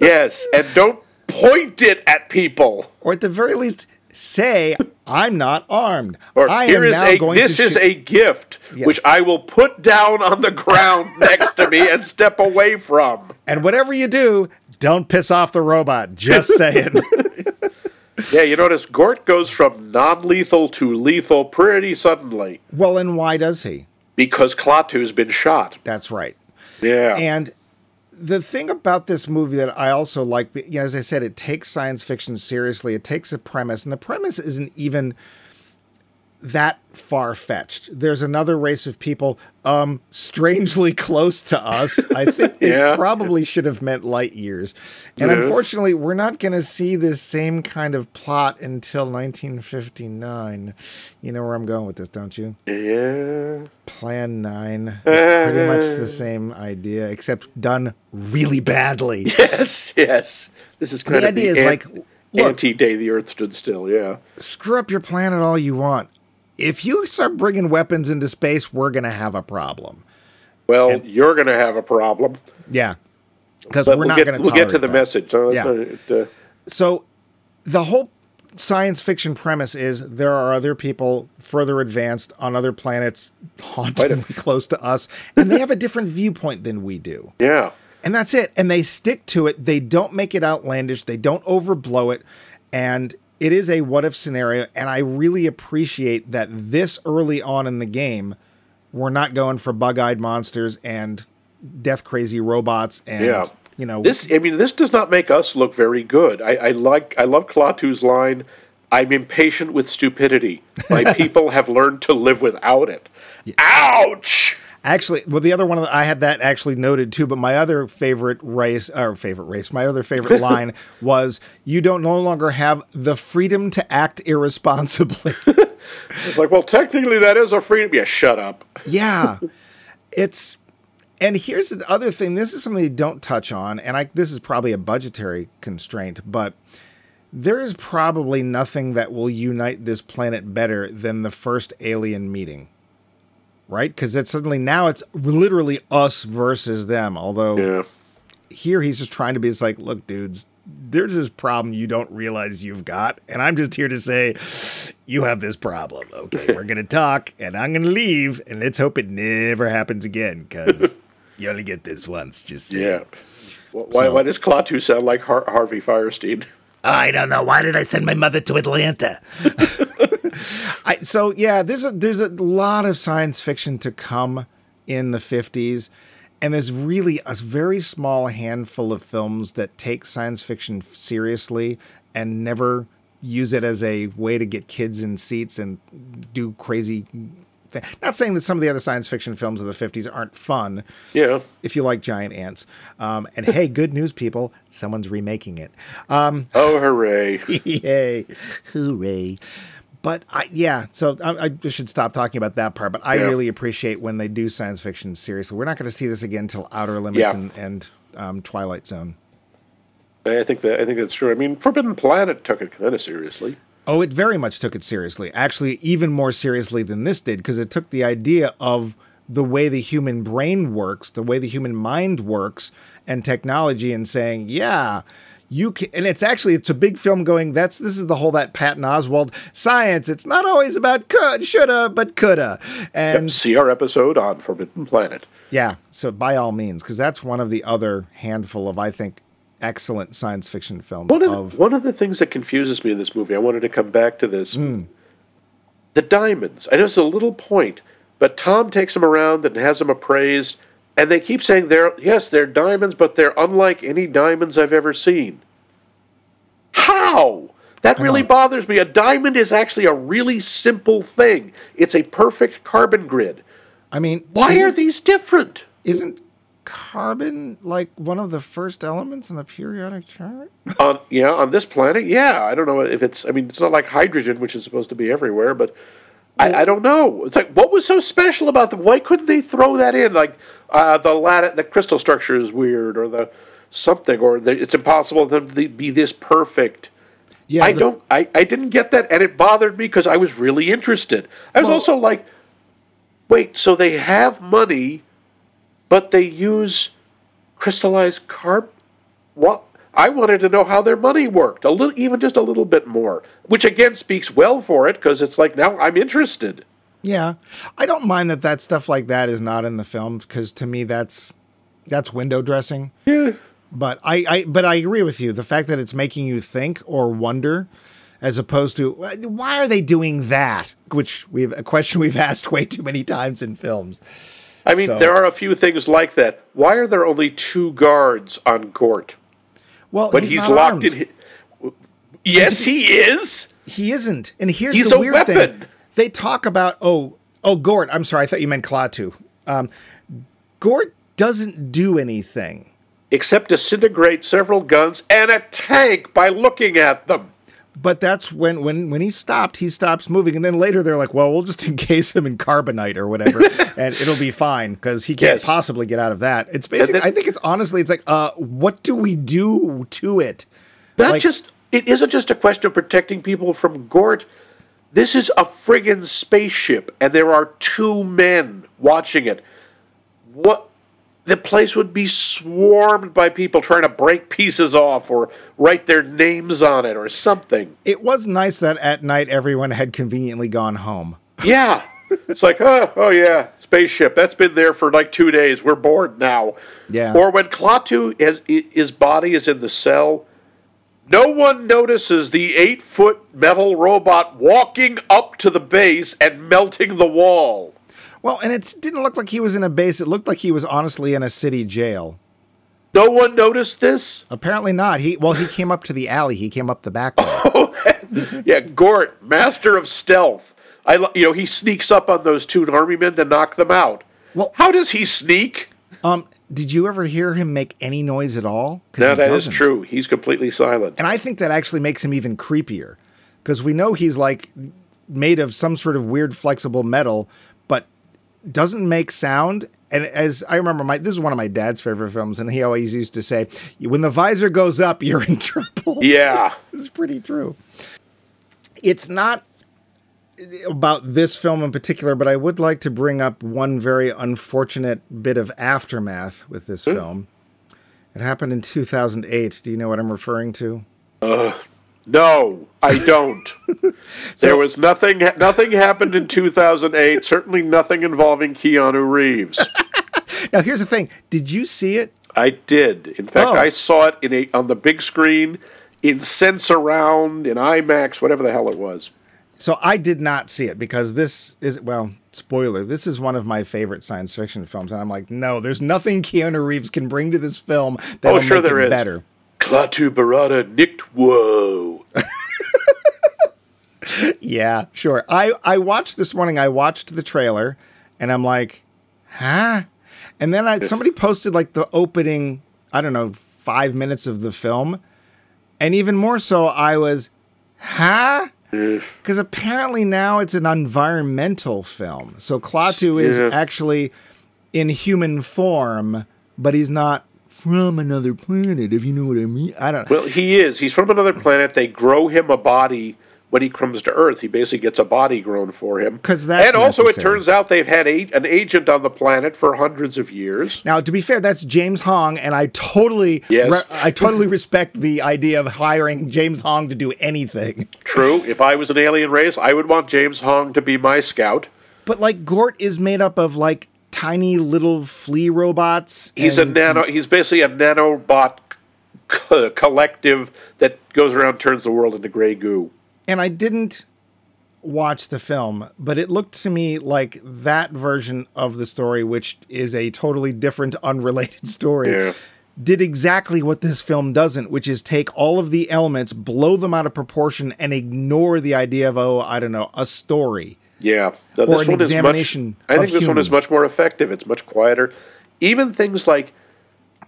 yes, and don't point it at people. or at the very least say i'm not armed Or i am now a going this to is shoot- a gift Yeah. which I will put down on the ground next to me and step away from. and whatever you do don't piss off the robot just saying Yeah, you notice Gort goes from non-lethal to lethal pretty suddenly well and why does he because Klaatu's been shot. that's right Yeah. and the thing about this movie that I also like, you know, as I said, it takes science fiction seriously. It takes a premise, and the premise isn't even that far fetched. There's another race of people, um, strangely close to us. I think they Yeah. probably should have meant light years. And Yeah. unfortunately, we're not going to see this same kind of plot until 1959. You know where I'm going with this, don't you? Yeah. Plan 9. It's pretty much the same idea, except done really badly. Yes, yes. This is kind The of idea is an- like, look, anti-day the Earth stood still. Yeah. screw up your planet all you want. If you start bringing weapons into space, we're going to have a problem. Well, you're going to have a problem. Yeah. Because we're we'll not going to we'll get to the message. No, that's Yeah. it, uh, So the whole science fiction premise is there are other people further advanced on other planets hauntingly close to us, and they have a different viewpoint than we do. yeah. And that's it. And they stick to it. They don't make it outlandish. They don't overblow it. And it is a what if scenario. And I really appreciate that this early on in the game, we're not going for bug eyed monsters and death crazy robots. And, Yeah. you know, This, I mean, this does not make us look very good. I, I like, I love Klaatu's line. I'm impatient with stupidity. My people have learned to live without it. Ouch! Actually, well, the other one the, I had that actually noted too. But my other favorite race, or favorite race, my other favorite line was, "You don't no longer have the freedom to act irresponsibly." It's like, well, technically, that is a freedom. Yeah, shut up. yeah, it's. And here's the other thing. This is something you don't touch on, and I this is probably a budgetary constraint, but there is probably nothing that will unite this planet better than the first alien meeting. Right? Because it's suddenly now it's literally us versus them. Although Yeah. here he's just trying to be it's like look dudes there's this problem you don't realize you've got and i'm just here to say you have this problem okay we're gonna talk and i'm gonna leave and let's hope it never happens again because you only get this once just saying. Yeah. Why, So- why does Klaatu sound like Har- Harvey Fierstein? I don't know. Why did I send my mother to Atlanta? I, so yeah, there's a there's a lot of science fiction to come in the 50s, and there's really a very small handful of films that take science fiction seriously and never use it as a way to get kids in seats and do crazy. Th- Not saying that some of the other science fiction films of the 50s aren't fun, Yeah. if you like giant ants. Um, and hey, good news, people! Someone's remaking it. Oh, hooray. Yay. Hooray. But I, yeah, so I, I should stop talking about that part. But I Yeah. really appreciate when they do science fiction seriously. We're not going to see this again until Outer Limits Yeah. and, and um, Twilight Zone. I think that I think that's true. I mean, Forbidden Planet took it kind of seriously. Oh, it very much took it seriously. Actually, even more seriously than this did, because it took the idea of the way the human brain works, the way the human mind works, and technology, and saying, yeah, you can. And it's actually it's a big film going. That's this is the whole that Patton Oswalt science. It's not always about could, shoulda, but coulda, and See our episode on Forbidden Planet. yeah. So by all means, because that's one of the other handful of I think excellent science fiction films One of, of one of the things that confuses me in this movie, I wanted to come back to this. Hmm. The diamonds. I know it's a little point, but Tom takes them around and has them appraised, and they keep saying they're yes, they're diamonds, but they're unlike any diamonds I've ever seen. How? That really bothers me. A diamond is actually a really simple thing. It's a perfect carbon grid. I mean, Why are these different? Isn't carbon like one of the first elements in the periodic chart? on yeah on this planet? Yeah i don't know if it's i mean it's not like hydrogen which is supposed to be everywhere but I, I don't know. It's like what was so special about them why couldn't they throw that in? Like uh, the lat- the crystal structure is weird or the something or the, it's impossible for them to be this perfect. Yeah, i the- don't I, I didn't get that and it bothered me because i was really interested. I was Well- also like wait so they have money but they use crystallized carb what I wanted to know how their money worked, a little, even just a little bit more, which again speaks well for it because it's like now I'm interested. Yeah, I don't mind that that stuff like that is not in the film because to me that's that's window dressing. Yeah, But I, I but I agree with you. The fact that it's making you think or wonder, as opposed to why are they doing that, which we've a question we've asked way too many times in films. I mean So- there are a few things like that. Why are there only two guards on Gort Well, when he's, he's, locked armed. in? Hi- yes, he is. He isn't, and here's He's the a weird weapon. thing. they talk about oh oh Gort. I'm sorry, I thought you meant Klaatu. Um, Gort doesn't do anything. Except disintegrate several guns and a tank by looking at them. But that's when when when he stopped, he stops moving, and then later they're like, "Well, we'll just encase him in carbonite or whatever, and it'll be fine because he can't Yes. possibly get out of that." It's basically, I think it's honestly, it's like, uh, what do we do to it? Not Like- just it isn't just a question of protecting people from Gort. This is a friggin' spaceship, and there are two men watching it. What the place would be swarmed by people trying to break pieces off or write their names on it or something. It was nice that at night everyone had conveniently gone home. Yeah. It's like, oh, oh yeah, spaceship. That's been there for like two days. We're bored now. Yeah. Or when Klaatu, has, his body is in the cell, no one notices the eight foot metal robot walking up to the base and melting the wall. Well, and it didn't look like he was in a base. It looked like he was honestly in a city jail. No one noticed this? Apparently not. He well, he came up to the alley. He came up the back way. Yeah, Gort, master of stealth. I, you know, he sneaks up on those two army men to knock them out. Well- how does he sneak? um, did you ever hear him make any noise at all? No, that is doesn't. true. He's completely silent. And I think that actually makes him even creepier because we know he's like made of some sort of weird flexible metal, doesn't make sound. And as I remember, my this is one of my dad's favorite films, and he always used to say, "When the visor goes up, you're in trouble." Yeah. it's pretty true. It's not about this film in particular, but I would like to bring up one very unfortunate bit of aftermath with this hmm? film. It happened in 2008. Do you know what I'm referring to? Uh, No, I don't. there was nothing. Nothing happened in 2008. Certainly nothing involving Keanu Reeves. Now, here's the thing. Did you see it? I did. In fact, Oh. I saw it in a on the big screen, in Sensurround, in IMAX, whatever the hell it was. So I did not see it because this is well, spoiler. This is one of my favorite science fiction films, and I'm like, no, there's nothing Keanu Reeves can bring to this film that Oh, will sure make it is. better. Klaatu Barada nikto whoa. Yeah, sure. I I watched this morning. I watched the trailer, and I'm like, huh? And then I somebody posted like the opening. I don't know, five minutes of the film, and even more so, I was, huh? Because apparently now it's an environmental film. So Klaatu is Yeah. actually in human form, but he's not from another planet. If you know what I mean. I don't. Well, he is. He's from another planet. They grow him a body when he comes to Earth. He basically gets a body grown for him. Because that's and also, necessary. it turns out they've had a, an agent on the planet for hundreds of years. Now, to be fair, that's James Hong, and I totally, Yes. re- I totally respect the idea of hiring James Hong to do anything. True. If I was an alien race, I would want James Hong to be my scout. But like Gort is made up of like tiny little flea robots. He's a nano. He's basically a nanobot co- collective that goes around, turns the world into gray goo. and I didn't watch the film, but it looked to me like that version of the story, which is a totally different, unrelated story. Yeah. Did exactly what this film doesn't, which is take all of the elements, blow them out of proportion, and ignore the idea of, oh, I don't know, a story. Yeah. Now, Or an one is examination Much, I think this one is much more effective. It's much quieter. Even things like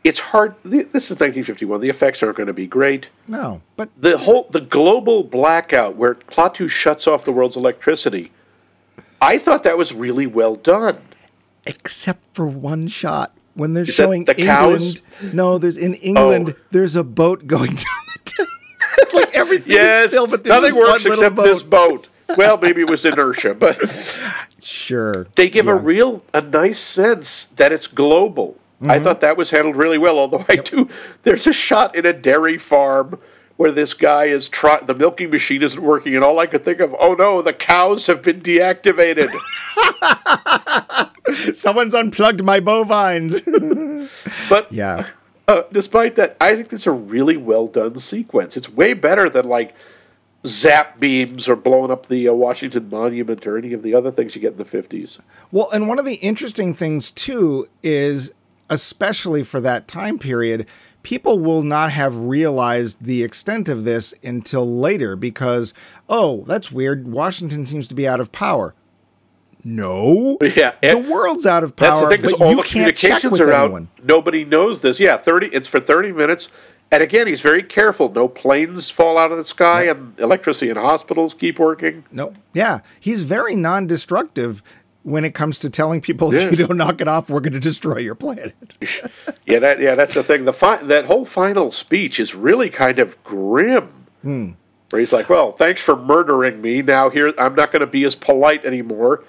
it's hard. This is 1951. The effects aren't going to be great. No, but The whole the global blackout where Klaatu shuts off the world's electricity. I thought that was really well done. except for one shot when they're that showing the cows? England. No, there's in England. Oh. There's a boat going down the Thames. it's like everything is still, but there's nothing works except boat. this boat. Well, maybe it was inertia, but Sure, they give a real a nice sense that it's global. Mm-hmm. I thought that was handled really well. Although I do, there's a shot in a dairy farm where this guy is trying. the milking machine isn't working, and all I could think of, oh no, the cows have been deactivated. Someone's unplugged my bovines. but yeah, uh, despite that, I think this is a really well done sequence. It's way better than like zap beams or blowing up the uh, Washington Monument or any of the other things you get in the fifties. Well, and one of the interesting things too is, especially for that time period, people will not have realized the extent of this until later because, oh, that's weird. Washington seems to be out of power. No. Yeah, The world's out of that's power, the thing. But all you the can't check with are anyone. out. Nobody knows this. Yeah, thirty. It's for thirty minutes. And again, he's very careful. No planes fall out of the sky, and electricity in hospitals keep working. No. Yeah. He's very non destructive when it comes to telling people Yeah. if you don't knock it off, we're going to destroy your planet. Yeah, that yeah, that's the thing. The fi- that whole final speech is really kind of grim. Hmm. Where he's like, "Well, thanks for murdering me. Now here, I'm not going to be as polite anymore."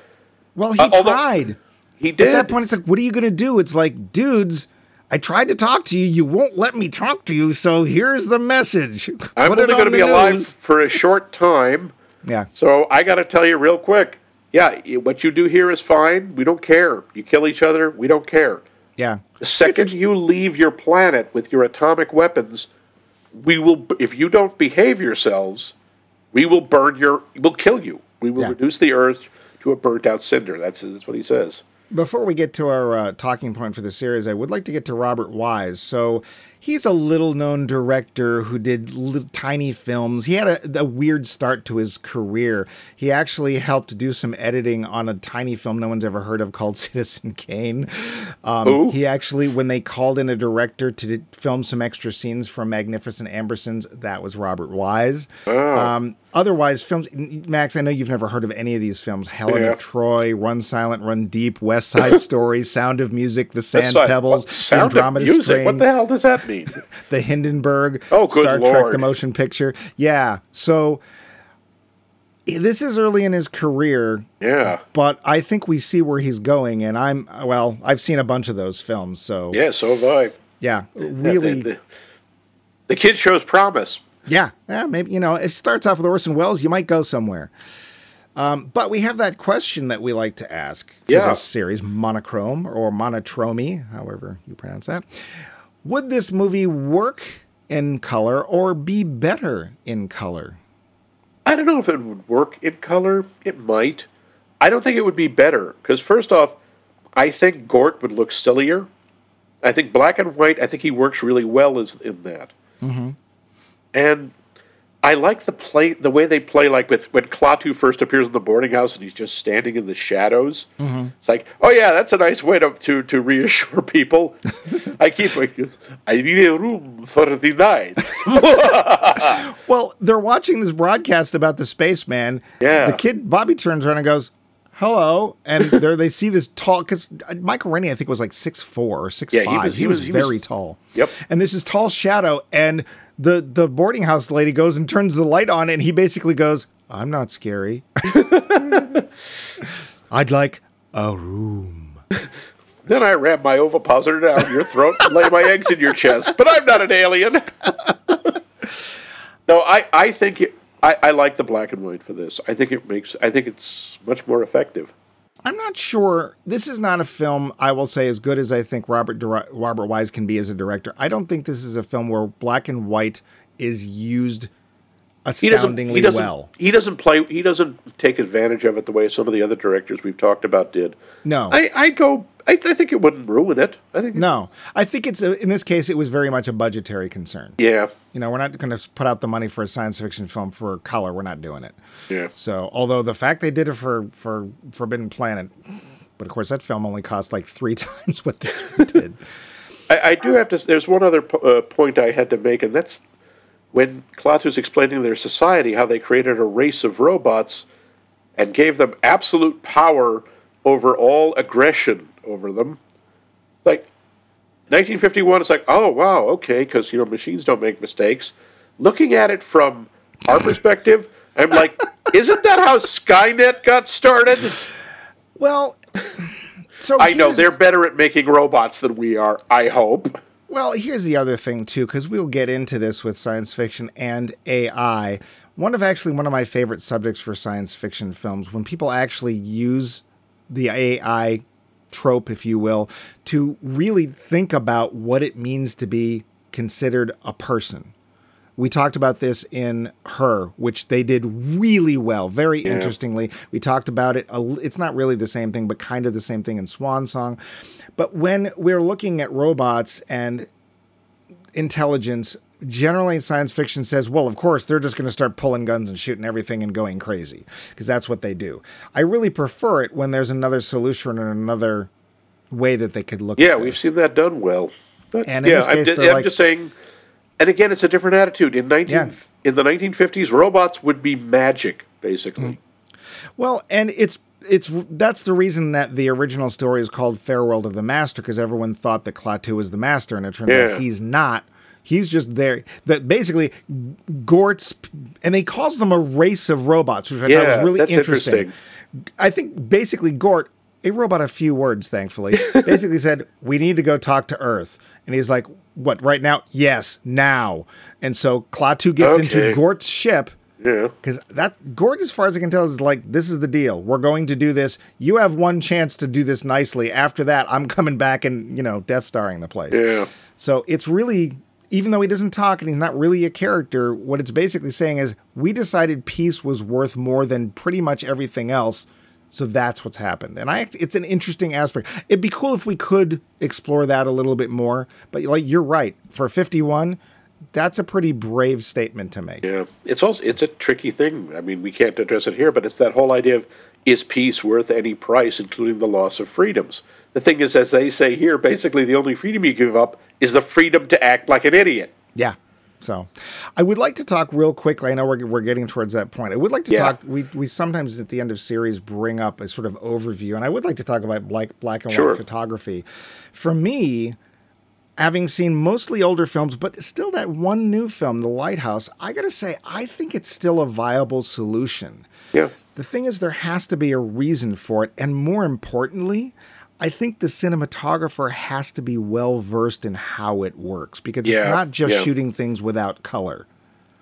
Well, he Uh, tried. He did. At that point, it's like, what are you going to do? It's like, dudes, I tried to talk to you. You won't let me talk to you. So here's the message. I'm Put only going to be alive for a short time, Yeah. so I got to tell you real quick. Yeah, what you do here is fine. We don't care. You kill each other. We don't care. Yeah. The second you leave your planet with your atomic weapons, we will. If you don't behave yourselves, we will burn your. We'll kill you. We will Yeah. reduce the Earth to a burnt-out cinder. That's that's what he says. Before we get to our uh, talking point for the series, I would like to get to Robert Wise. So he's a little known director who did little, tiny films. He had a, a weird start to his career. He actually helped do some editing on a tiny film no one's ever heard of called Citizen Kane. Um, he actually, when they called in a director to d- film some extra scenes for Magnificent Ambersons, that was Robert Wise. Um, otherwise, films, Max, I know you've never heard of any of these films Helen Yeah. of Troy, Run Silent, Run Deep, West Side Story, Sound of Music, The Sand That's Pebbles, what- The sound of Andromeda music. Strain, What the hell does that mean? The Hindenburg, Oh, good Star Trek, The Motion Picture. Yeah. So eh, this is early in his career, yeah, but I think we see where he's going. And I'm, well, I've seen a bunch of those films. So, yeah. So have I. yeah, really. the, the, the kid shows promise. Yeah, yeah, maybe you know, if it starts off with Orson Welles, you might go somewhere. Um, but we have that question that we like to ask for Yeah. this series, monochrome or monochromy, however you pronounce that. Would this movie work in color or be better in color? I don't know if it would work in color. It might. I don't think it would be better because first off, I think Gort would look sillier. I think black and white. I think he works really well as in that. Mm-hmm. And I like the play, the way they play, like with when Klaatu first appears in the boarding house and he's just standing in the shadows. Mm-hmm. It's like, oh yeah, that's a nice way to to, to reassure people. I keep, like, I need a room for the night. Well, they're watching this broadcast about the spaceman. Yeah. The kid Bobby turns around and goes, "Hello," and there they see this tall because uh, Michael Rennie I think was like six four or six Yeah, he five. was- He, he was, was- he was- very tall. Yep. And this is tall shadow, and the the boarding house lady goes and turns the light on, and he basically goes, "I'm not scary. I'd like a room." Then I ram my ovipositor down your throat and lay my eggs in your chest. But I'm not an alien. no, I, I think it, I, I like the black and white for this. I think it makes I think it's much more effective. I'm not sure. This is not a film I will say as good as I think Robert Dir- Robert Wise can be as a director. I don't think this is a film where black and white is used He doesn't astoundingly he doesn't well. he doesn't play he doesn't take advantage of it the way some of the other directors we've talked about did. No. I, I go I, I think it wouldn't ruin it. I think No, I think it's a, in this case it was very much a budgetary concern. Yeah. You know, we're not going to put out the money for a science fiction film for color. We're not doing it. Yeah. So, although the fact they did it for for Forbidden Planet, but of course that film only cost like three times what this did. I, I do have to. There's one other po- uh, point I had to make, and that's when Klaatu's explaining their society, how they created a race of robots and gave them absolute power over all aggression over them. Like 1951, it's like, oh wow, okay, because you know machines don't make mistakes. Looking at it from our perspective, I'm like, isn't that how Skynet got started? Well, so I know they're better at making robots than we are. I hope. Well, here's the other thing too, because we'll get into this with science fiction and AI. One of actually one of my favorite subjects for science fiction films when people actually use the AI trope, if you will, to really think about what it means to be considered a person. We talked about this in Her, which they did really well. Very interestingly, we talked about it. It's not really the same thing, but kind of the same thing in Swan Song. But when we're looking at robots and intelligence generally science fiction says, well, of course, they're just going to start pulling guns and shooting everything and going crazy because that's what they do. I really prefer it when there's another solution and another way that they could look at it. Yeah, we've seen that done well. But And in yeah, this I'm, case, I'm like- just saying. And again, it's a different attitude. In nineteen Yeah. in the 1950s, robots would be magic, basically. Hmm. Well, and it's it's that's the reason that the original story is called Farewell to the Master because everyone thought that Klaatu was the master, and it turns Yeah. out he's not. He's just there. That basically, Gort's, and he calls them a race of robots, which I thought was really interesting. interesting. I think basically Gort, a robot of few words, thankfully, basically said, "We need to go talk to Earth," and he's like, "What? Right now? Yes, now." And so Klaatu gets into Gort's ship Yeah. because that Gort, as far as I can tell, is like, "This is the deal. We're going to do this. You have one chance to do this nicely. After that, I'm coming back and you know, Death Starring the place." Yeah. So it's really, even though he doesn't talk and he's not really a character, what it's basically saying is we decided peace was worth more than pretty much everything else. So that's what's happened. And I it's an interesting aspect. It'd be cool if we could explore that a little bit more. But like you're right, for 51, that's a pretty brave statement to make. Yeah, it's also it's a tricky thing. I mean, we can't address it here, but it's that whole idea of is peace worth any price, including the loss of freedoms. The thing is, as they say here, basically the only freedom you give up is the freedom to act like an idiot. Yeah. So, I would like to talk real quickly. I know we're, we're getting towards that point. I would like to Yeah. talk. We we sometimes at the end of series bring up a sort of overview, and I would like to talk about black black and Sure. white photography. For me, having seen mostly older films, but still that one new film, The Lighthouse, I got to say, I think it's still a viable solution. Yeah, The thing is, there has to be a reason for it. And more importantly, I think the cinematographer has to be well versed in how it works because Yeah, it's not just yeah. shooting things without color.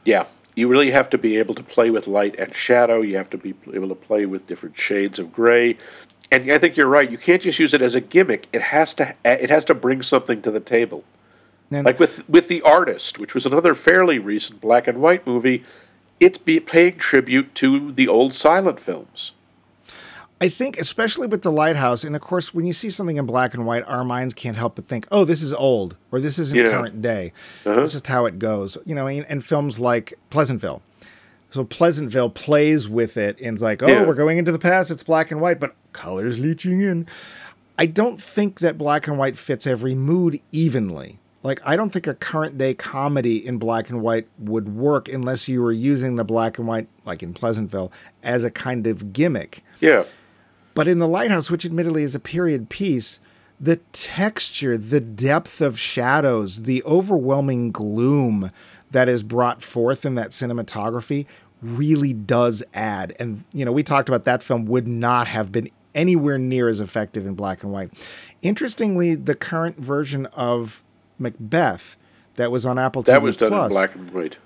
yeah. You really have to be able to play with light and shadow. You have to be able to play with different shades of gray. And I think you're right. You can't just use it as a gimmick. It has to. It has to bring something to the table. And like with with the artist, which was another fairly recent black and white movie, it's be paying tribute to the old silent films. I think, especially with The Lighthouse, and of course, when you see something in black and white, our minds can't help but think, oh, this is old, or this isn't Yeah. current day. Uh-huh. This is how it goes. You know, and, and films like Pleasantville. So Pleasantville plays with it and it's like, oh, Yeah. we're going into the past, it's black and white, but colors leaching in. I don't think that black and white fits every mood evenly. Like, I don't think a current day comedy in black and white would work unless you were using the black and white, like in Pleasantville, as a kind of gimmick. Yeah, But in The Lighthouse, which admittedly is a period piece, the texture, the depth of shadows, the overwhelming gloom that is brought forth in that cinematography really does add. And, you know, we talked about that film would not have been anywhere near as effective in black and white. Interestingly, the current version of Macbeth that was on Apple that TV was done Plus, in black and white.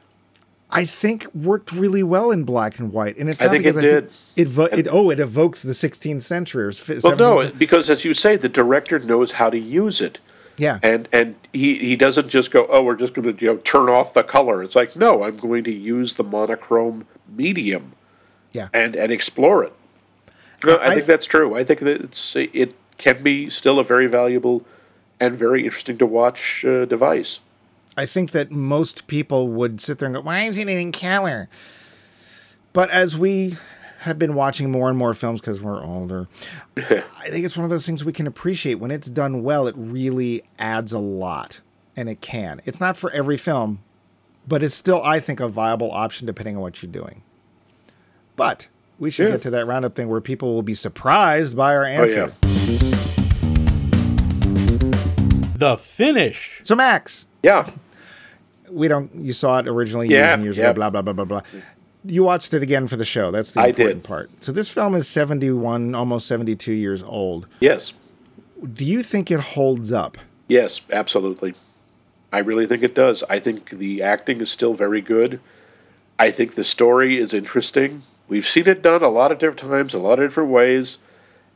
I think worked really well in black and white, and it's I think it because did. it vo- it oh it evokes the 16th century or fi- Well, no, century. because as you say, the director knows how to use it, yeah, and and he he doesn't just go, oh, we're just going to you know turn off the color. It's like, no, I'm going to use the monochrome medium yeah. and and explore it. No, I I've- think that's true. I think that it's it can be still a very valuable and very interesting to watch uh, device. I think that most people would sit there and go, "Why is it in color?" But as we have been watching more and more films because we're older, I think it's one of those things we can appreciate when it's done well. It really adds a lot, and it can. It's not for every film, but it's still, I think, a viable option depending on what you're doing. But we should Yeah. get to that roundup thing where people will be surprised by our Oh answer. yeah, The finish. So Max, yeah. We don't. You saw it originally years Yeah, and years yeah. ago. Blah blah blah blah blah. You watched it again for the show. That's the I important did. part. So this film is seventy-one, almost seventy-two years old. Yes, Do you think it holds up? yes, absolutely. I really think it does. I think the acting is still very good. I think the story is interesting. We've seen it done a lot of different times, a lot of different ways.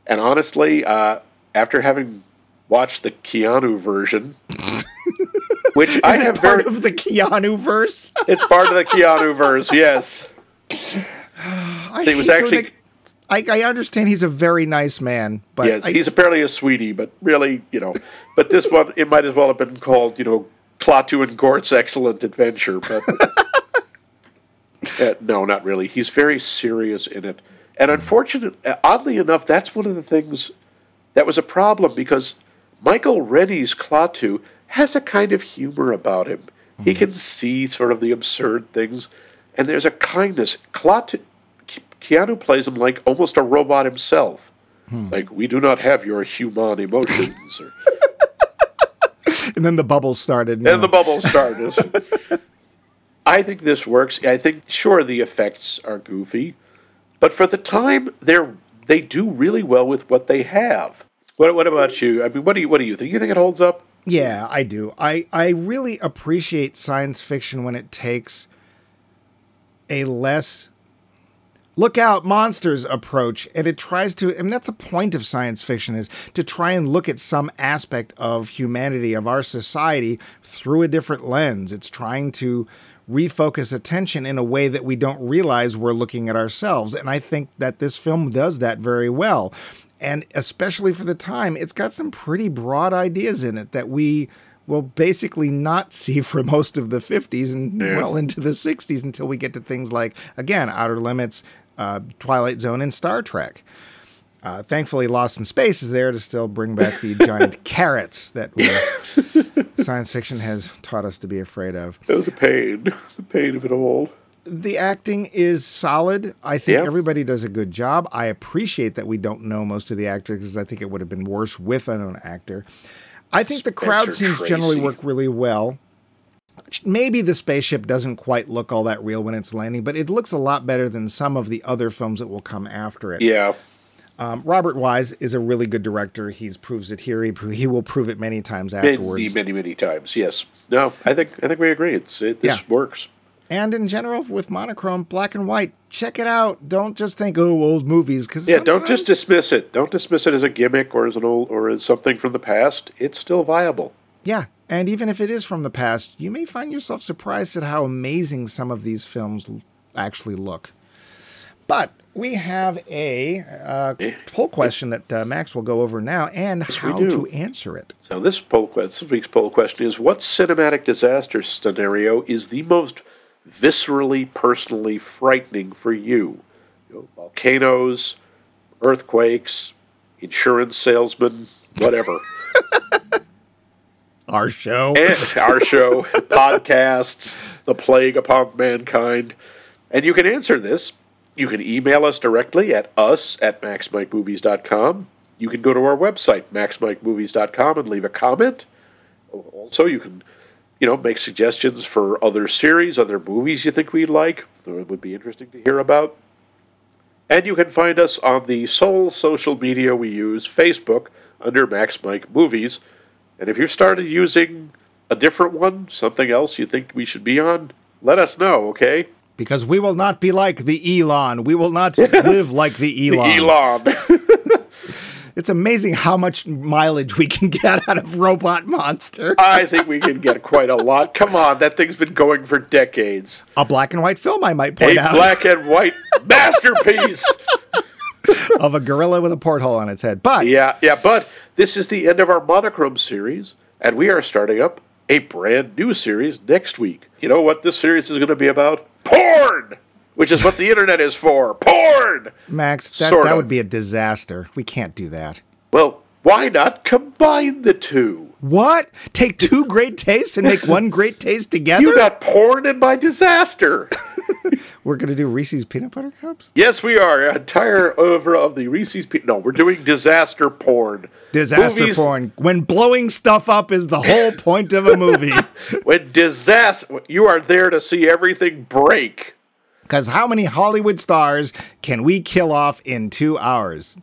And honestly, uh, after having watched the Keanu version, which I Is have it part very, of the Keanu verse? it's part of the Keanu verse. Yes, I It was actually- it. I, I understand he's a very nice man, but yes, I he's apparently a sweetie, but really, you know, but this one it might as well have been called, you know, Klaatu and Gort's excellent adventure, but uh, no, not really. He's very serious in it, and unfortunately, oddly enough, that's one of the things that was a problem because Michael Rennie's Klaatu has a kind of humor about him. He mm-hmm. can see sort of the absurd things, and there's a kindness. Ke- Keanu plays him like almost a robot himself. Hmm. Like we do not have your human emotions. Or, And then the bubbles started. and the bubble started. I think this works. I think sure the effects are goofy, but for the time they're they do really well with what they have. What what about you? I mean, what do you what do you think? You think it holds up? Yeah, I do. I, I really appreciate science fiction when it takes a less look out monsters approach and it tries to and that's the point of science fiction is to try and look at some aspect of humanity of our society through a different lens it's trying to refocus attention in a way that we don't realize we're looking at ourselves and i think that this film does that very well and especially for the time it's got some pretty broad ideas in it that we will basically not see for most of the 50s and well into the 60s until we get to things like again outer limits uh, twilight zone and star trek. Uh, thankfully lost in space is there to still bring back the giant carrots that science fiction has taught us to be afraid of. That was the pain, the pain of it all. The acting is solid. I think everybody does a good job. I appreciate that we don't know most of the actors because I think it would have been worse with an actor. I think the crowd Spencer scenes generally work really well. Maybe the spaceship doesn't quite look all that real when it's landing, but it looks a lot better than some of the other films that will come after it. Yeah, Um, Robert Wise is a really good director. He's proves it here. He, he will prove it many times many, afterwards. many, many times. Yes. No, I think I think we agree. It's it, this Yeah. works. And in general, with monochrome, black and white, check it out. Don't just think, oh, old movies. Because Yeah, don't just dismiss it. Don't dismiss it as a gimmick or as an old or as something from the past. It's still viable. Yeah, and even if it is from the past, you may find yourself surprised at how amazing some of these films actually look. But we have a uh, poll question that uh, Max will go over now and we how to answer it. So this poll this week's poll question is: What cinematic disaster scenario is the most viscerally, personally frightening for you? You know, volcanoes, earthquakes, insurance salesmen, whatever. Our show. and our show, podcasts, the plague upon mankind. And you can answer this. You can email us directly at us at maxmikemovies.com. You can go to our website, maxmikemovies.com, and leave a comment. Also, you can, you know, make suggestions for other series, other movies you think we'd like, that would be interesting to hear about. And you can find us on the sole social media we use, Facebook, under Max Mike Movies. And if you've started using a different one, something else you think we should be on, let us know, okay? Because we will not be like the Elon. We will not live like the Elon. Elon. It's amazing how much mileage we can get out of Robot Monster. I think we can get quite a lot. Come on, that thing's been going for decades. A black and white film, I might point A out, black and white masterpiece. of a gorilla with a porthole on its head. But Yeah, yeah, but this is the end of our monochrome series, and we are starting up a brand new series next week. You know what this series is going to be about? Porn! Which is what the internet is for. Porn! Max, that, that would be a disaster. We can't do that. Well, why not combine the two? What? Take two great tastes and make one great taste together? You got porn in my disaster. We're going to do Reese's peanut butter cups? yes, we are. Entire over of the Reese's. Pe- no, we're doing disaster porn. Disaster Movies- porn. When blowing stuff up is the whole point of a movie. When disaster, you are there to see everything break. Because how many Hollywood stars can we kill off in two hours?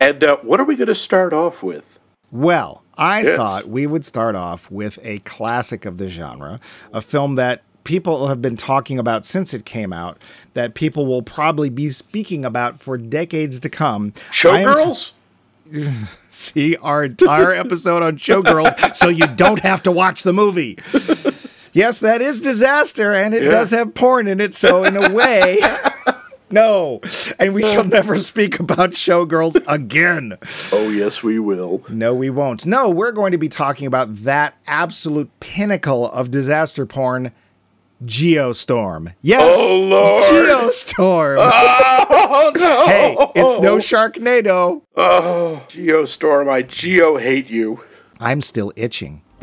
And uh, what are we going to start off with? Well, I Yes. thought we would start off with a classic of the genre, a film that people have been talking about since it came out, that people will probably be speaking about for decades to come. T- Showgirls? see our entire episode on Showgirls so you don't have to watch the movie. Yes, that is disaster, and it Yeah. does have porn in it. So, in a way, No. And we shall um. never speak about showgirls again. Oh, yes, we will. No, we won't. No, we're going to be talking about that absolute pinnacle of disaster porn, Geostorm. Yes. Oh, Lord. Geostorm. Oh, no. Hey, it's no Sharknado. Oh, Geostorm, I geo hate you. I'm still itching.